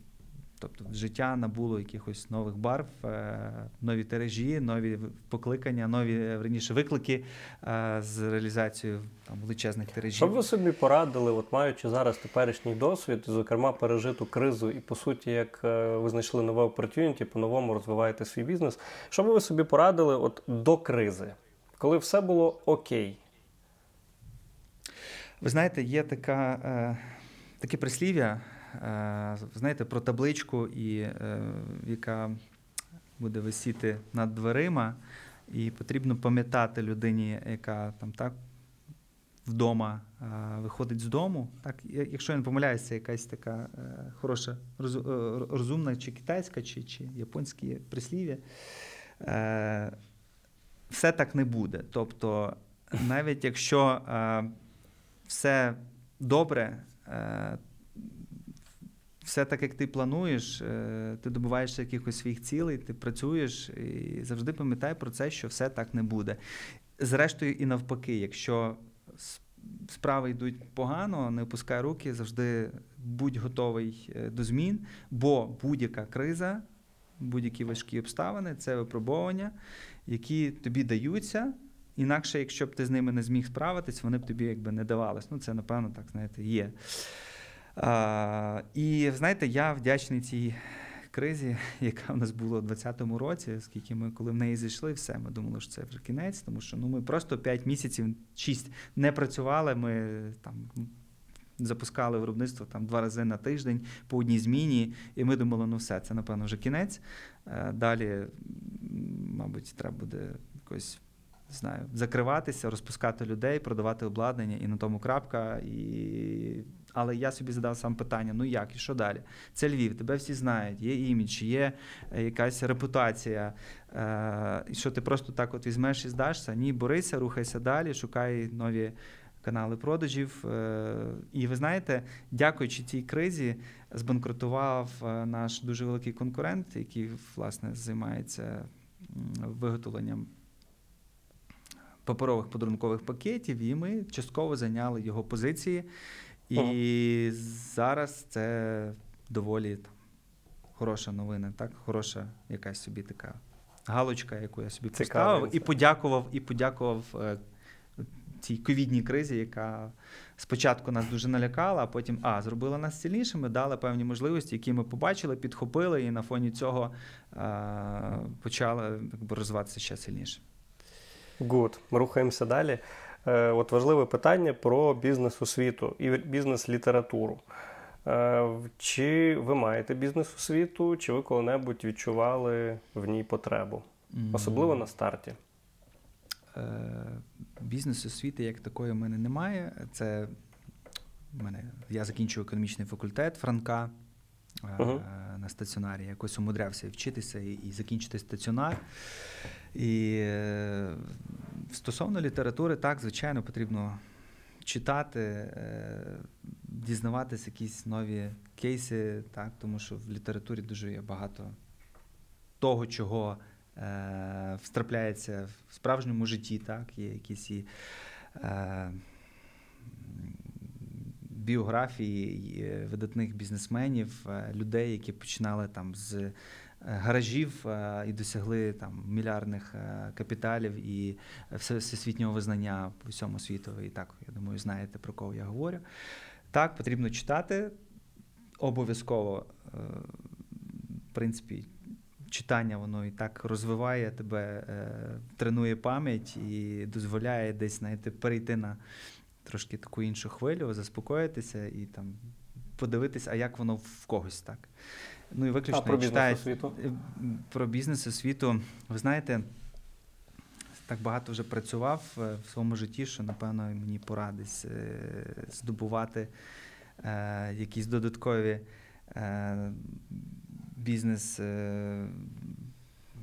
тобто життя набуло якихось нових барв, е, нові тиражі, нові покликання, нові е, раніше виклики е, з реалізацією там величезних тиражів. Що б ви собі порадили, от маючи зараз теперішній досвід, зокрема пережиту кризу, і по суті, як ви знайшли нове opportunity, по-новому розвиваєте свій бізнес. Що б ви собі порадили от до кризи, коли все було окей? Ви знаєте, є така, таке прислів'я, знаєте, про табличку, і, е, яка буде висіти над дверима, і потрібно пам'ятати людині, яка там так вдома е, виходить з дому. Так, якщо я не помиляюся, якась така е, хороша, е, розумна, чи китайська, чи, чи японське прислів'я. Е, все так не буде. Тобто, навіть якщо е, все добре, е, все так, як ти плануєш, е, ти добуваєшся якихось своїх цілей, ти працюєш і завжди пам'ятай про це, що все так не буде. Зрештою, і навпаки, якщо справи йдуть погано, не опускай руки, завжди будь готовий е, до змін, бо будь-яка криза, будь-які важкі обставини це випробування, які тобі даються. Інакше, якщо б ти з ними не зміг справитись, вони б тобі якби не давались. Ну, це, напевно, так, знаєте, є. І знаєте, я вдячний цій кризі, яка в нас була у 2020 році, оскільки ми, коли в неї зайшли, все, ми думали, що це вже кінець, тому що ну, ми просто 5 місяців, 6 не працювали. Ми там запускали виробництво там два рази на тиждень по одній зміні, і ми думали, ну все, це напевно вже кінець. Е, Далі, мабуть, треба буде якось. Знаю, закриватися, розпускати людей, продавати обладнання і на тому крапка. І... Але я собі задав сам питання: ну як і що далі? Це Львів, тебе всі знають, є імідж, є е, якась репутація. Е, і що ти просто так от візьмеш і здашся? Ні, борися, рухайся далі, шукай нові канали продажів. Е, і ви знаєте, дякуючи цій кризі, збанкрутував наш дуже великий конкурент, який власне займається виготовленням паперових подарункових пакетів, і ми частково зайняли його позиції. І зараз це доволі там, хороша новина, так? Хороша якась собі така галочка, яку я собі Цікавий поставив, і подякував, і подякував е, цій ковідній кризі, яка спочатку нас дуже налякала, а потім а, зробила нас сильнішими, дала певні можливості, які ми побачили, підхопили, і на фоні цього е, почали якби, розвиватися ще сильніше. Гуд. Рухаємося далі. Е, От важливе питання про бізнес-освіту і бізнес-літературу. Е, Чи ви маєте бізнес-освіту, чи ви коли-небудь відчували в ній потребу? Особливо на старті. Е, Бізнес освіти як такої в мене немає. Це в мене, я закінчив економічний факультет Франка Мгм. на стаціонарі. Якось умудрявся вчитися і, і закінчити стаціонар. І стосовно літератури, так, звичайно, потрібно читати, е, дізнаватися якісь нові кейси, так, тому що в літературі дуже є багато того, чого е, встрапляється в справжньому житті, так, є якісь і е, біографії е, видатних бізнесменів, е, людей, які починали там з гаражів е, і досягли там мільярдних е, капіталів і всесвітнього визнання по всьому світу. І так, я думаю, знаєте про кого я говорю. Так, потрібно читати обов'язково. е, В принципі, читання воно і так розвиває тебе, е, тренує пам'ять і дозволяє десь знаєте, перейти на трошки таку іншу хвилю, заспокоїтися і там подивитися, а як воно в когось так. Ну і виключно А про я читаю бізнес-освіту? е, про бізнес освіту. Ви знаєте, так багато вже працював е, в своєму житті, що напевно мені пора десь е, здобувати якісь додаткові бізнес.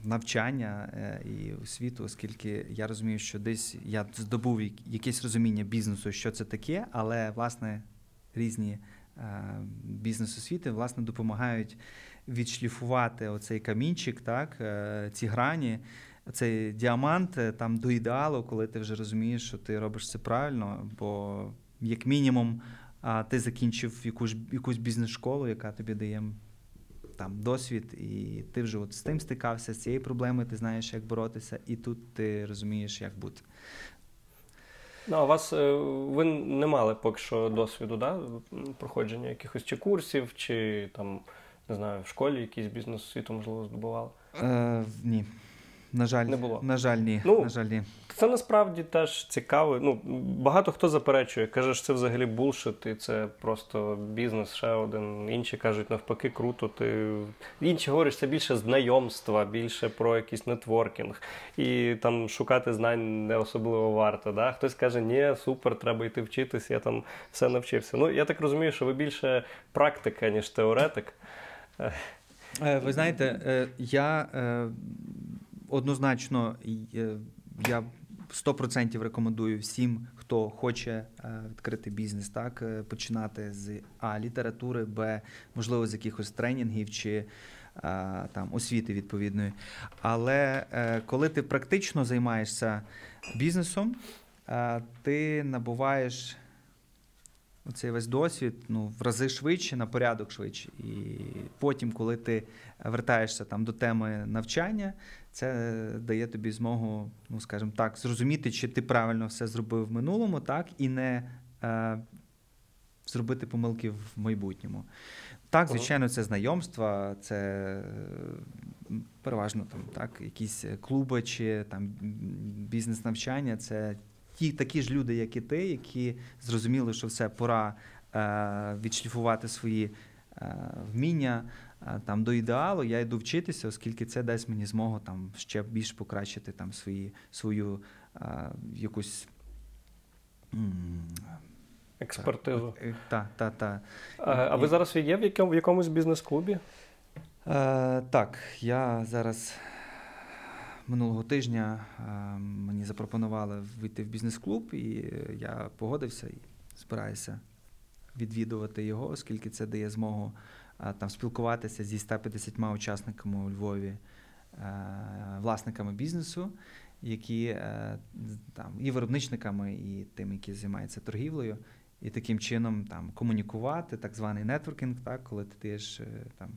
Навчання і освіту, оскільки я розумію, що десь я здобув якесь розуміння бізнесу, що це таке, але власне різні бізнес-освіти власне допомагають відшліфувати оцей камінчик, так, е, ці грані, цей діамант е, там до ідеалу, коли ти вже розумієш, що ти робиш це правильно, бо як мінімум ти закінчив якусь, якусь бізнес-школу, яка тобі дає там досвід, і ти вже от з тим стикався, з цією проблемою, ти знаєш, як боротися, і тут ти розумієш, як бути. Ну, а вас е, ви не мали поки що досвіду, да? проходження якихось чи курсів, чи там, не знаю, в школі якийсь бізнес світу, можливо, здобували? Е, ні. На жаль, Не було. На жаль, ні. Ну, на жаль, ні. Це насправді теж цікаво. Ну, багато хто заперечує, каже, що це взагалі булшит, і це просто бізнес ще один. Інші кажуть, навпаки, круто. Ти... Інші говорять, що це більше знайомства, більше про якийсь нетворкінг. І там шукати знань не особливо варто. Да? Хтось каже, ні, супер, треба йти вчитись, я там все навчився. Ну, я так розумію, що ви більше практика, ніж теоретик. Е, Ви знаєте, е, я е, однозначно е, я 100% рекомендую всім, хто хоче е, відкрити бізнес, так е, починати з а літератури, б можливо з якихось тренінгів чи там освіти відповідної. Але коли ти практично займаєшся бізнесом, ти набуваєш цей весь досвід ну, в рази швидше, на порядок швидше. І потім, коли ти вертаєшся там до теми навчання, це дає тобі змогу, ну скажімо так, зрозуміти, чи ти правильно все зробив в минулому, так, і не е, зробити помилки в майбутньому. Так, звичайно, це знайомства, це переважно там так, якісь клуби чи там бізнес-навчання. Це ті такі ж люди, як і ти, які зрозуміли, що все пора е, відшліфувати свої е, вміння е, там до ідеалу. Я йду вчитися, оскільки це дасть мені змогу там ще більш покращити там свої свою е, якусь. Експертизу. е, Та, та, та. А, а ви зараз є в якомусь бізнес-клубі? Е, так, я зараз минулого тижня е, мені запропонували вийти в бізнес-клуб, і я погодився і збираюся відвідувати його, оскільки це дає змогу е, там спілкуватися зі 150 учасниками у Львові, е, власниками бізнесу, які там і виробничниками, і тими, які займаються торгівлею. І таким чином там комунікувати, так званий нетворкінг, так, коли ти даєш там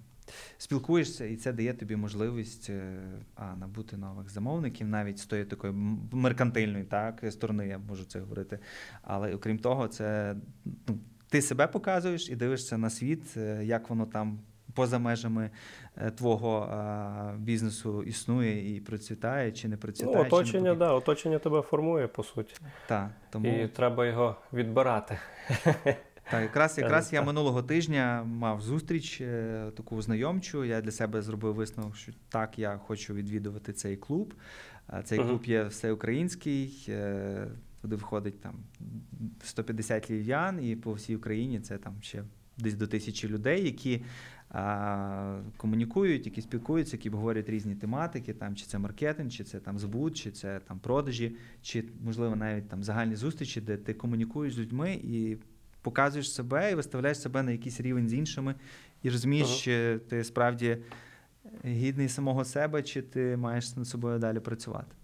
спілкуєшся, і це дає тобі можливість е, а, набути нових замовників, навіть з тої такої меркантильної так, сторони, я можу це говорити. Але окрім того, це ну, ти себе показуєш і дивишся на світ, е, як воно там. Поза межами е, твого е, бізнесу існує і процвітає, чи не процвітає. Ну, чи оточення, да, оточення тебе формує, по суті. Та, тому... І треба його відбирати. Так, якраз якраз я минулого тижня мав зустріч е, таку знайомчу. Я для себе зробив висновок, що так, я хочу відвідувати цей клуб. Е, Цей клуб є всеукраїнський, е, туди входить там 150 львів'ян, і по всій Україні це там ще десь до тисячі людей, які а, комунікують, які спілкуються, які говорять різні тематики, там, чи це маркетинг, чи це там збут, чи це там продажі, чи можливо навіть там загальні зустрічі, де ти комунікуєш з людьми і показуєш себе і виставляєш себе на якийсь рівень з іншими, і розумієш, Ага. чи ти справді гідний самого себе, чи ти маєш над собою далі працювати.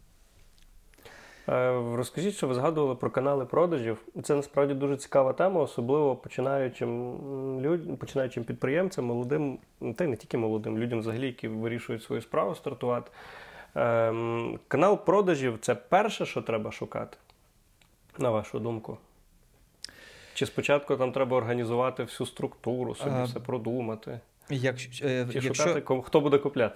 Е, Розкажіть, що ви згадували про канали продажів. Це насправді дуже цікава тема, особливо починаючим людям, починаючим підприємцям, молодим, та й не тільки молодим, людям взагалі, які вирішують свою справу стартувати. Ем, Канал продажів це перше, що треба шукати, на вашу думку. Чи спочатку там треба організувати всю структуру, собі А, все продумати? Якщо, е, Чи якщо, шукати, хто буде купляти?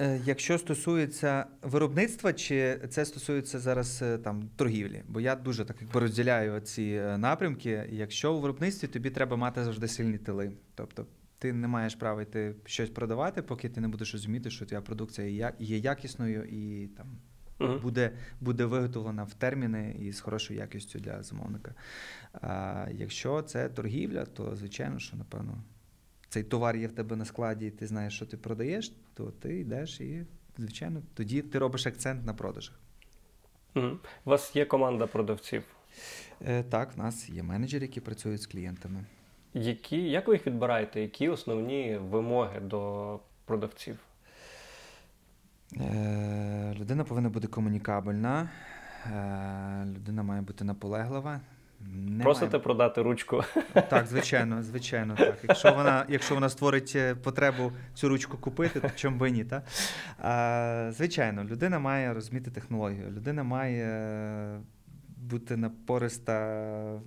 Е, Якщо стосується виробництва, чи це стосується зараз е, там торгівлі? Бо я дуже так якби розділяю ці е, напрямки. Якщо у виробництві тобі треба мати завжди сильні тили, тобто ти не маєш права йти щось продавати, поки ти не будеш розуміти, що твоя продукція є якісною і там Мгм. буде, буде виготовлена в терміни і з хорошою якістю для замовника. А якщо це торгівля, то звичайно, що напевно цей товар є в тебе на складі, і ти знаєш, що ти продаєш, то ти йдеш і, звичайно, тоді ти робиш акцент на продажах. Мгм. У вас є команда продавців. Е, так, в нас є менеджери, які працюють з клієнтами. Які, як ви їх відбираєте? Які основні вимоги до продавців? Е, людина повинна бути комунікабельна, е, людина має бути наполеглива. Не Просите має- продати ручку? Так, звичайно, звичайно, так. Якщо вона, якщо вона створить е, потребу цю ручку купити, то чому би ні, так? А, звичайно, людина має розуміти технологію, людина має е, бути напориста,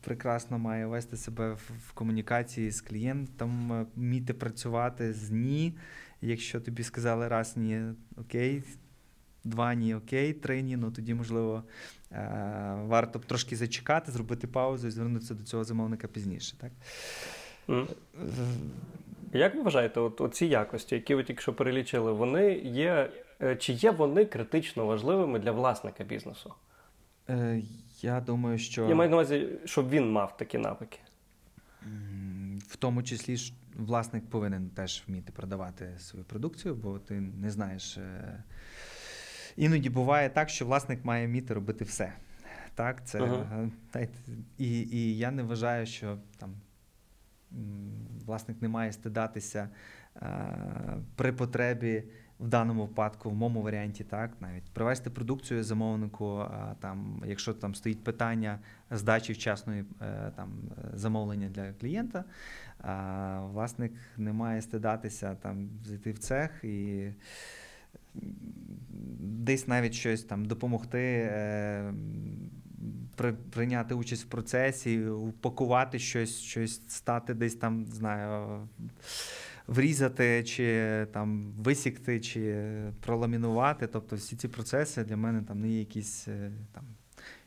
прекрасно має вести себе в, комунікації з клієнтом, е, вміти працювати з ні. Якщо тобі сказали раз ні, окей, два ні, окей, три ні, ну тоді, можливо, е, варто б трошки зачекати, зробити паузу і звернутися до цього замовника пізніше. Так? М. Як ви вважаєте, от, от ці якості, які ви тільки що перелічили, вони є, е, чи є вони критично важливими для власника бізнесу? Е, Я думаю, що Я маю на увазі, щоб він мав такі навики. в тому числі власник повинен теж вміти продавати свою продукцію, бо ти не знаєш. е, Іноді буває так, що власник має вміти робити все. Так, це Ага. е, і, і я не вважаю, що там власник не має стидатися е, при потребі в даному випадку, в моєму варіанті, так, навіть привезти продукцію замовнику, там, якщо там стоїть питання здачі вчасної там, замовлення для клієнта, а, власник не має стидатися там, зайти в цех і десь навіть щось там допомогти. Е, при- Прийняти участь в процесі, упакувати щось, щось стати десь там, знаю, врізати, чи там висікти, чи проламінувати. Тобто всі ці процеси для мене там не є якісь е, там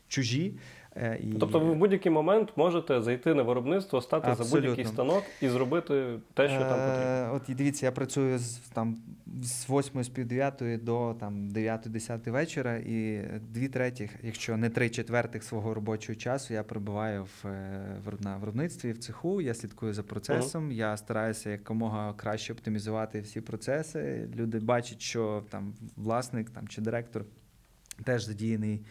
чужі. Е, І... Тобто ви в будь-який момент можете зайти на виробництво, стати за будь-який станок і зробити те, що там потрібно. Е, От і дивіться, я працюю з там з 8 з пів 9 до там 9-10 вечора, і дві третіх, якщо не три четвертих свого робочого часу, я перебуваю в, е, на виробництві в цеху. Я слідкую за процесом. Я стараюся якомога краще оптимізувати всі процеси. Люди бачать, що там власник там чи директор. Теж задіяний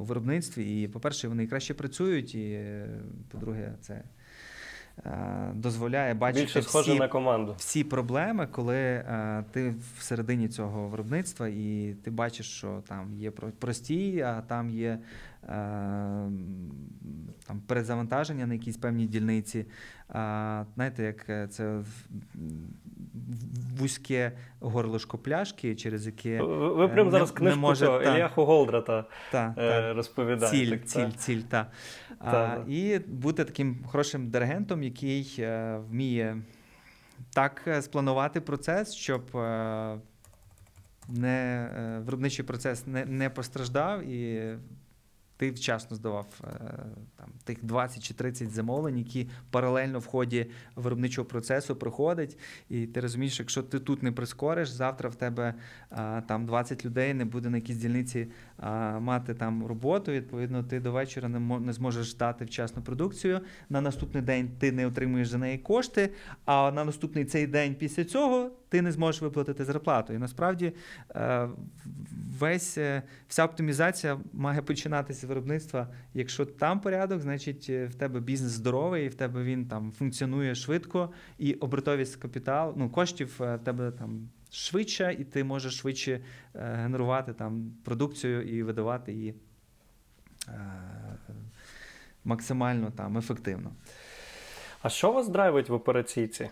у виробництві, і, по-перше, вони краще працюють, і е, по-друге, це е, дозволяє бачити Більше схоже всі, на команду. всі проблеми, коли е, ти всередині цього виробництва, і ти бачиш, що там є про- прості, а там є е, там перезавантаження на якійсь певній дільниці. Знаєте, як е, це вузьке горлишко пляшки, через яке Ви, ви е, прям не- зараз не книжку може, та. Ільяху Голдрата та, е, та, розповідаєте. Ціль, так, ціль, та? ціль, та. Та. І бути таким хорошим диригентом, який е, вміє так е, спланувати процес, щоб е, не, е, виробничий процес не, не постраждав і ти вчасно здавав е, там, тих 20 чи 30 замовлень, які паралельно в ході виробничого процесу проходять. І ти розумієш, якщо ти тут не прискориш, завтра в тебе там 20 людей не буде на якійсь дільниці мати там роботу. Відповідно, ти до вечора не зможеш дати вчасну продукцію. На наступний день ти не отримуєш за неї кошти, а на наступний цей день після цього ти не зможеш виплатити зарплату. І насправді е, весь е, вся оптимізація має починатися з виробництва. Якщо там порядок, значить е, в тебе бізнес здоровий, і в тебе він там функціонує швидко, і обертовість капіталу, ну коштів в тебе там. Швидше, і ти можеш швидше генерувати там продукцію і видавати її максимально там ефективно. А що вас драйвить в операційці?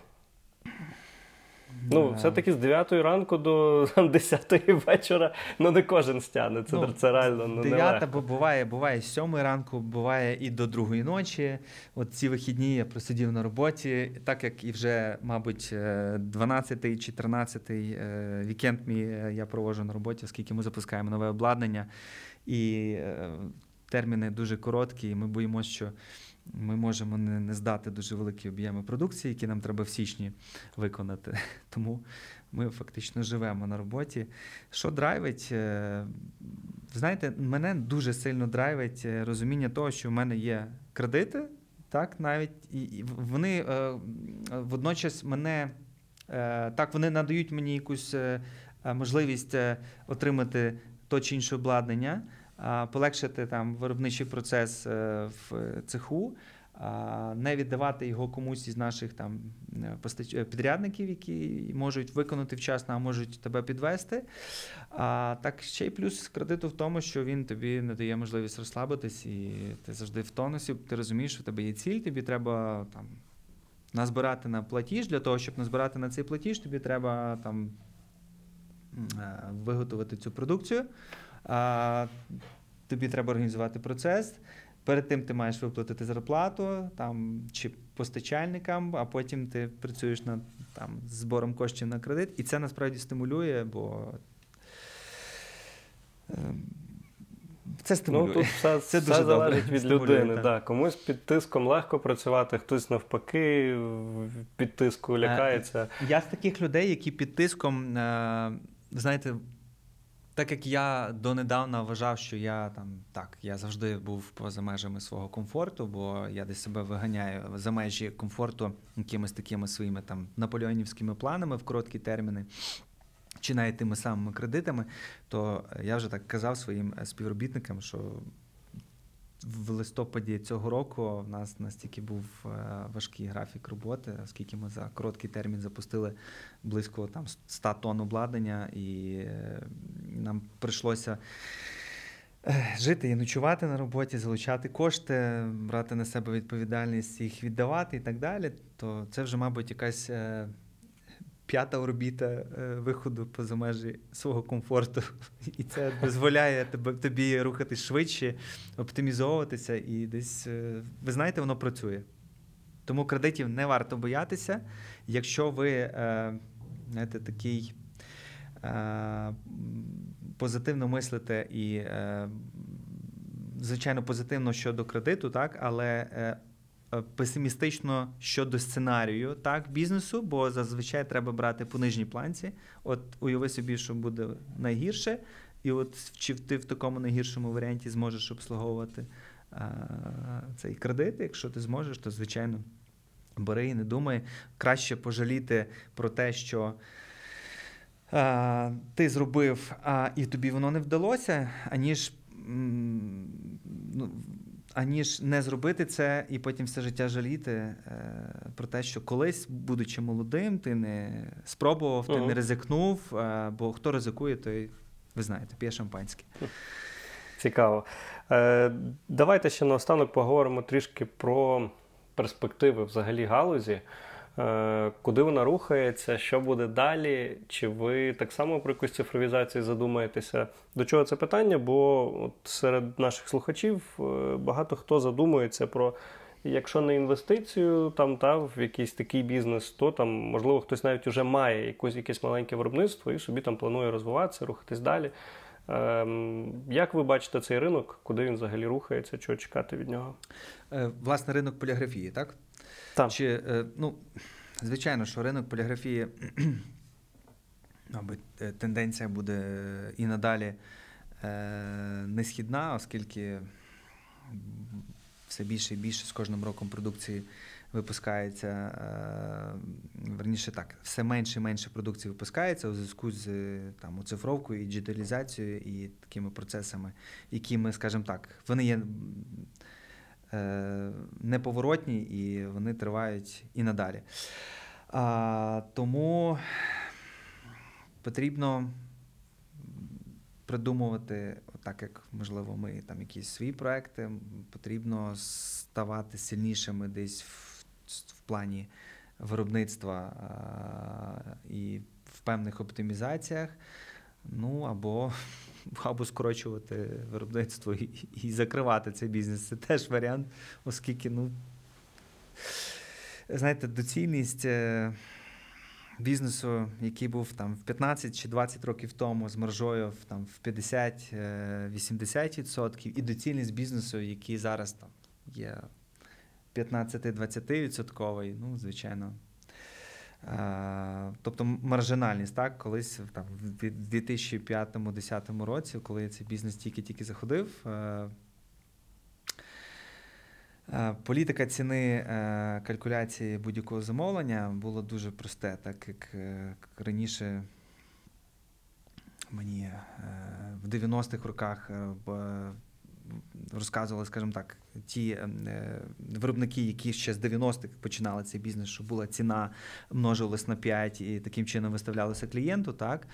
Ну, Е, все-таки з 9 ранку до там, 10 вечора, ну не кожен стягне. Це, Ну, це реально ну, Дев'ята, нелегко. бо буває, буває з сьомої ранку, буває і до другої ночі. От ці вихідні я просидів на роботі, так як і вже, мабуть, 12-й чи 13-й е, вікенд мій е, я проводжу на роботі, оскільки ми запускаємо нове обладнання. І е, терміни дуже короткі, і ми боїмося, що ми можемо не, не здати дуже великі об'єми продукції, які нам треба в січні виконати. Тому ми фактично живемо на роботі. Що драйвить? Е, Знаєте, мене дуже сильно драйвить е, розуміння того, що в мене є кредити, так, навіть і, вони е, водночас мене так, вони надають мені якусь можливість отримати то чи інше обладнання, полегшити там виробничий процес е, в цеху. Не віддавати його комусь із наших там е, е, підрядників, які можуть виконати вчасно, а можуть тебе підвести. А так ще й плюс кредиту в тому, що він тобі не дає можливість розслабитись, і ти завжди в тонусі. Ти розумієш, що в тебе є ціль, тобі треба там назбирати на платіж. Для того, щоб назбирати на цей платіж, тобі треба там виготовити цю продукцію. А, тобі треба організувати процес. Перед тим ти маєш виплатити зарплату там, чи постачальникам, а потім ти працюєш над там, збором коштів на кредит. І це насправді стимулює, бо е, це стимулює. Ну тут все, Це все дуже добре. залежить від Стимулює, людини. Да. Комусь під тиском легко працювати, хтось навпаки під тиску лякається. Я з таких людей, які під тиском, е, знаєте, так як я донедавна вважав, що я там так, я завжди був поза межами свого комфорту, бо я десь себе виганяю за межі комфорту якимись такими своїми там наполеонівськими планами в короткі терміни. Чи навіть тими самими кредитами, то я вже так казав своїм е, співробітникам, що в листопаді цього року в нас настільки був е, важкий графік роботи, оскільки ми за короткий термін запустили близько там 100 тонн обладнання, і е, нам прийшлося е, жити і ночувати на роботі, залучати кошти, брати на себе відповідальність, їх віддавати і так далі. То це вже, мабуть, якась. П'ята орбіта е, виходу поза межі свого комфорту, і це дозволяє тобі рухатись швидше, оптимізовуватися, і десь е, ви знаєте, воно працює. Тому кредитів не варто боятися, якщо ви е, знаєте, такий позитивно мислите і, звичайно, позитивно щодо кредиту, так, але песимістично щодо сценарію так, бізнесу, бо зазвичай треба брати по нижній планці. От уяви собі, що буде найгірше, і от чи ти в такому найгіршому варіанті зможеш обслуговувати е, цей кредит. Якщо ти зможеш, то звичайно бери і не думай. Краще пожаліти про те, що. Ти зробив, а і тобі воно не вдалося, аніж, ну, аніж не зробити це і потім все життя жаліти е, про те, що колись, будучи молодим, ти не спробував, ти Ага. не ризикнув, е, бо хто ризикує, той, ви знаєте, п'є шампанське. Цікаво. Е, давайте ще наостанок поговоримо трішки про перспективи взагалі галузі. Е, куди вона рухається, що буде далі? Чи ви так само про якусь цифровізацію задумаєтеся? До чого це питання? Бо от серед наших слухачів е, багато хто задумується про. Якщо не інвестицію там та в якийсь такий бізнес, то там можливо хтось навіть вже має якусь якесь маленьке виробництво і собі там планує розвиватися, рухатись далі. Ем, як ви бачите цей ринок? Куди він взагалі рухається? Чого чекати від нього? Е, власне, ринок поліграфії, так? Так. Чи, е, ну, звичайно, що ринок поліграфії, мабуть, е, тенденція буде і надалі е, несхідна, оскільки все більше і більше з кожним роком продукції випускається. Верніше так, все менше і менше продукції випускається у зв'язку з там, оцифровкою і діджиталізацією і такими процесами, які ми, скажімо так, вони є неповоротні і вони тривають і надалі. Тому потрібно придумувати, так як можливо, ми там якісь свої проекти, потрібно ставати сильнішими десь в, в плані виробництва і в певних оптимізаціях. Ну або, або скорочувати виробництво і, і закривати цей бізнес. Це теж варіант, оскільки, ну, знаєте, доцільність е, бізнесу, який був там в 15 чи 20 років тому з маржою там, в 50-80%, і доцільність бізнесу, який зараз там є 15-20%, ну, звичайно. Е, Тобто маржинальність, так, колись там, в дві- 2005-2010 році, коли цей бізнес тільки-тільки заходив, е, е, політика ціни калькуляції будь-якого замовлення було дуже просте, так як раніше мені в 90-х роках розказували, скажімо так, ті е, виробники, які ще з 90-х починали цей бізнес, що була ціна множилась на 5 і таким чином виставлялося клієнту. Так?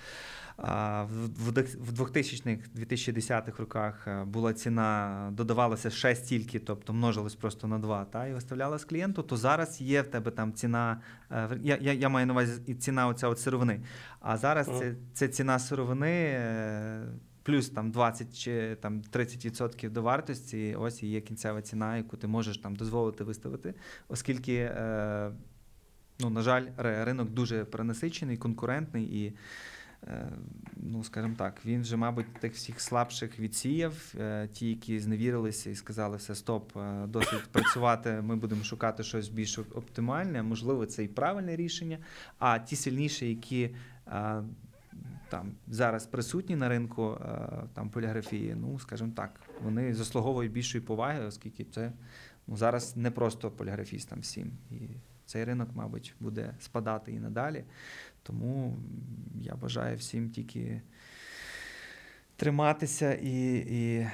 А в 2000-х, 2010-х роках е, була ціна, додавалася ще стільки, тобто множилась просто на 2, та, і виставлялась клієнту, то зараз є в тебе там ціна, е, я, я, я маю на увазі і ціна оця от сировини. А зараз це, це ціна сировини. Плюс там 20 чи там 30% до вартості, ось і є кінцева ціна, яку ти можеш там дозволити виставити, оскільки, е, ну, на жаль, ринок дуже перенасичений, конкурентний і е, ну, скажімо так, він вже, мабуть, тих всіх слабших відсіяв, е, ті, які зневірилися і сказали, все, стоп, е, досить працювати, ми будемо шукати щось більш оптимальне. Можливо, це і правильне рішення. А ті сильніші, які там зараз присутні на ринку е, там поліграфії, ну скажімо так, вони заслуговують більшої поваги, оскільки це ну, зараз не просто поліграфістам всім. І цей ринок, мабуть, буде спадати і надалі. Тому я бажаю всім тільки триматися і, і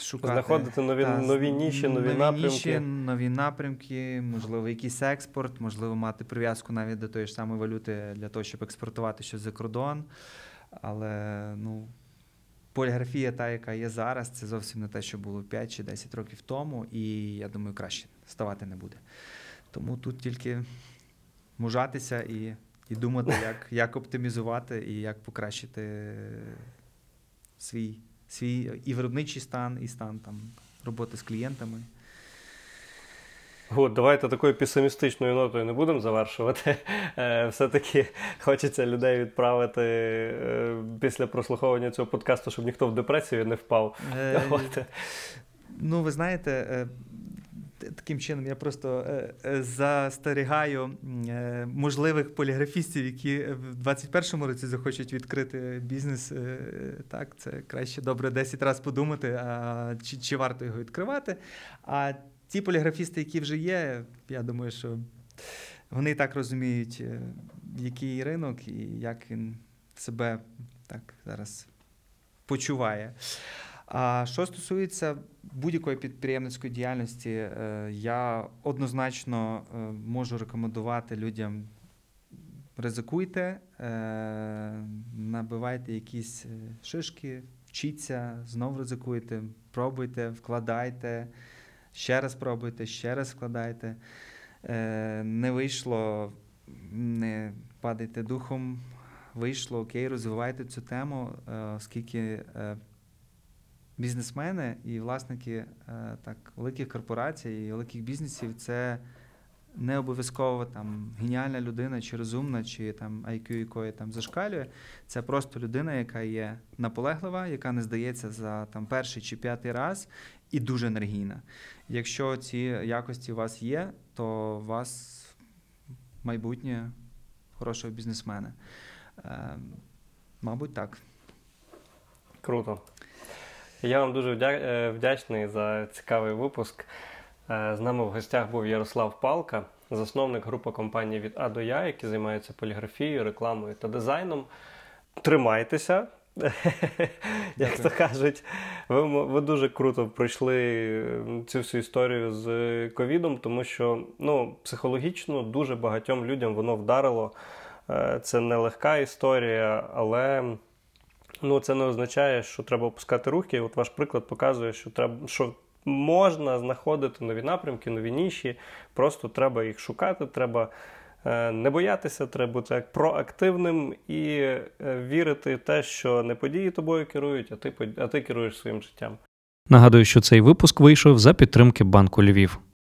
шукати Знаходити нові- та, нові ніші, нові напрямки. ніші, нові напрямки, можливо, якийсь експорт, можливо, мати прив'язку навіть до тої ж самої валюти для того, щоб експортувати щось за кордон. Але ну, поліграфія, та, яка є зараз, це зовсім не те, що було 5 чи 10 років тому, і я думаю, краще ставати не буде. Тому тут тільки мужатися і, і думати, як, як оптимізувати і як покращити свій, свій і виробничий стан, і стан там, роботи з клієнтами. От, давайте такою песимістичною нотою не будемо завершувати. Е, Все-таки хочеться людей відправити е, після прослуховування цього подкасту, щоб ніхто в депресію не впав. Е. Ну, ви знаєте, е, таким чином я просто е, е, застерігаю е, можливих поліграфістів, які в 21-му році захочуть відкрити бізнес. Так, це краще добре 10 разів подумати, а чи, чи варто його відкривати. А ті поліграфісти, які вже є, я думаю, що вони і так розуміють, який ринок і як він себе так зараз почуває. А що стосується будь-якої підприємницької діяльності, е, я однозначно е, можу рекомендувати людям. Ризикуйте, е, набивайте якісь шишки, вчіться, знов ризикуйте, пробуйте, вкладайте, ще раз пробуйте, ще раз вкладайте. Не вийшло, не падайте духом, вийшло, окей, розвивайте цю тему, оскільки бізнесмени і власники е, так, великих корпорацій і великих бізнесів це не обов'язково там геніальна людина, чи розумна, чи там IQ якої там зашкалює. Це просто людина, яка є наполеглива, яка не здається за там перший чи п'ятий раз, і дуже енергійна. Якщо ці якості у вас є, то у вас майбутнє хорошого бізнесмена. Е, мабуть, так. Круто. Я вам дуже е, вдячний за цікавий випуск. Е, З нами в гостях був Ярослав Палка, засновник групи компаній від А до Я, які займаються поліграфією, рекламою та дизайном. Тримайтеся, як то кажуть. Ви, ви дуже круто пройшли цю всю історію з ковідом, тому що ну, психологічно дуже багатьом людям воно вдарило. Е, Це нелегка історія, але ну, це не означає, що треба опускати руки. От ваш приклад показує, що треба, що можна знаходити нові напрямки, нові ніші. Просто треба їх шукати, треба е, не боятися, треба бути проактивним і е, вірити в те, що не події тобою керують, а ти, а ти керуєш своїм життям. Нагадую, що цей випуск вийшов за підтримки банку Львів.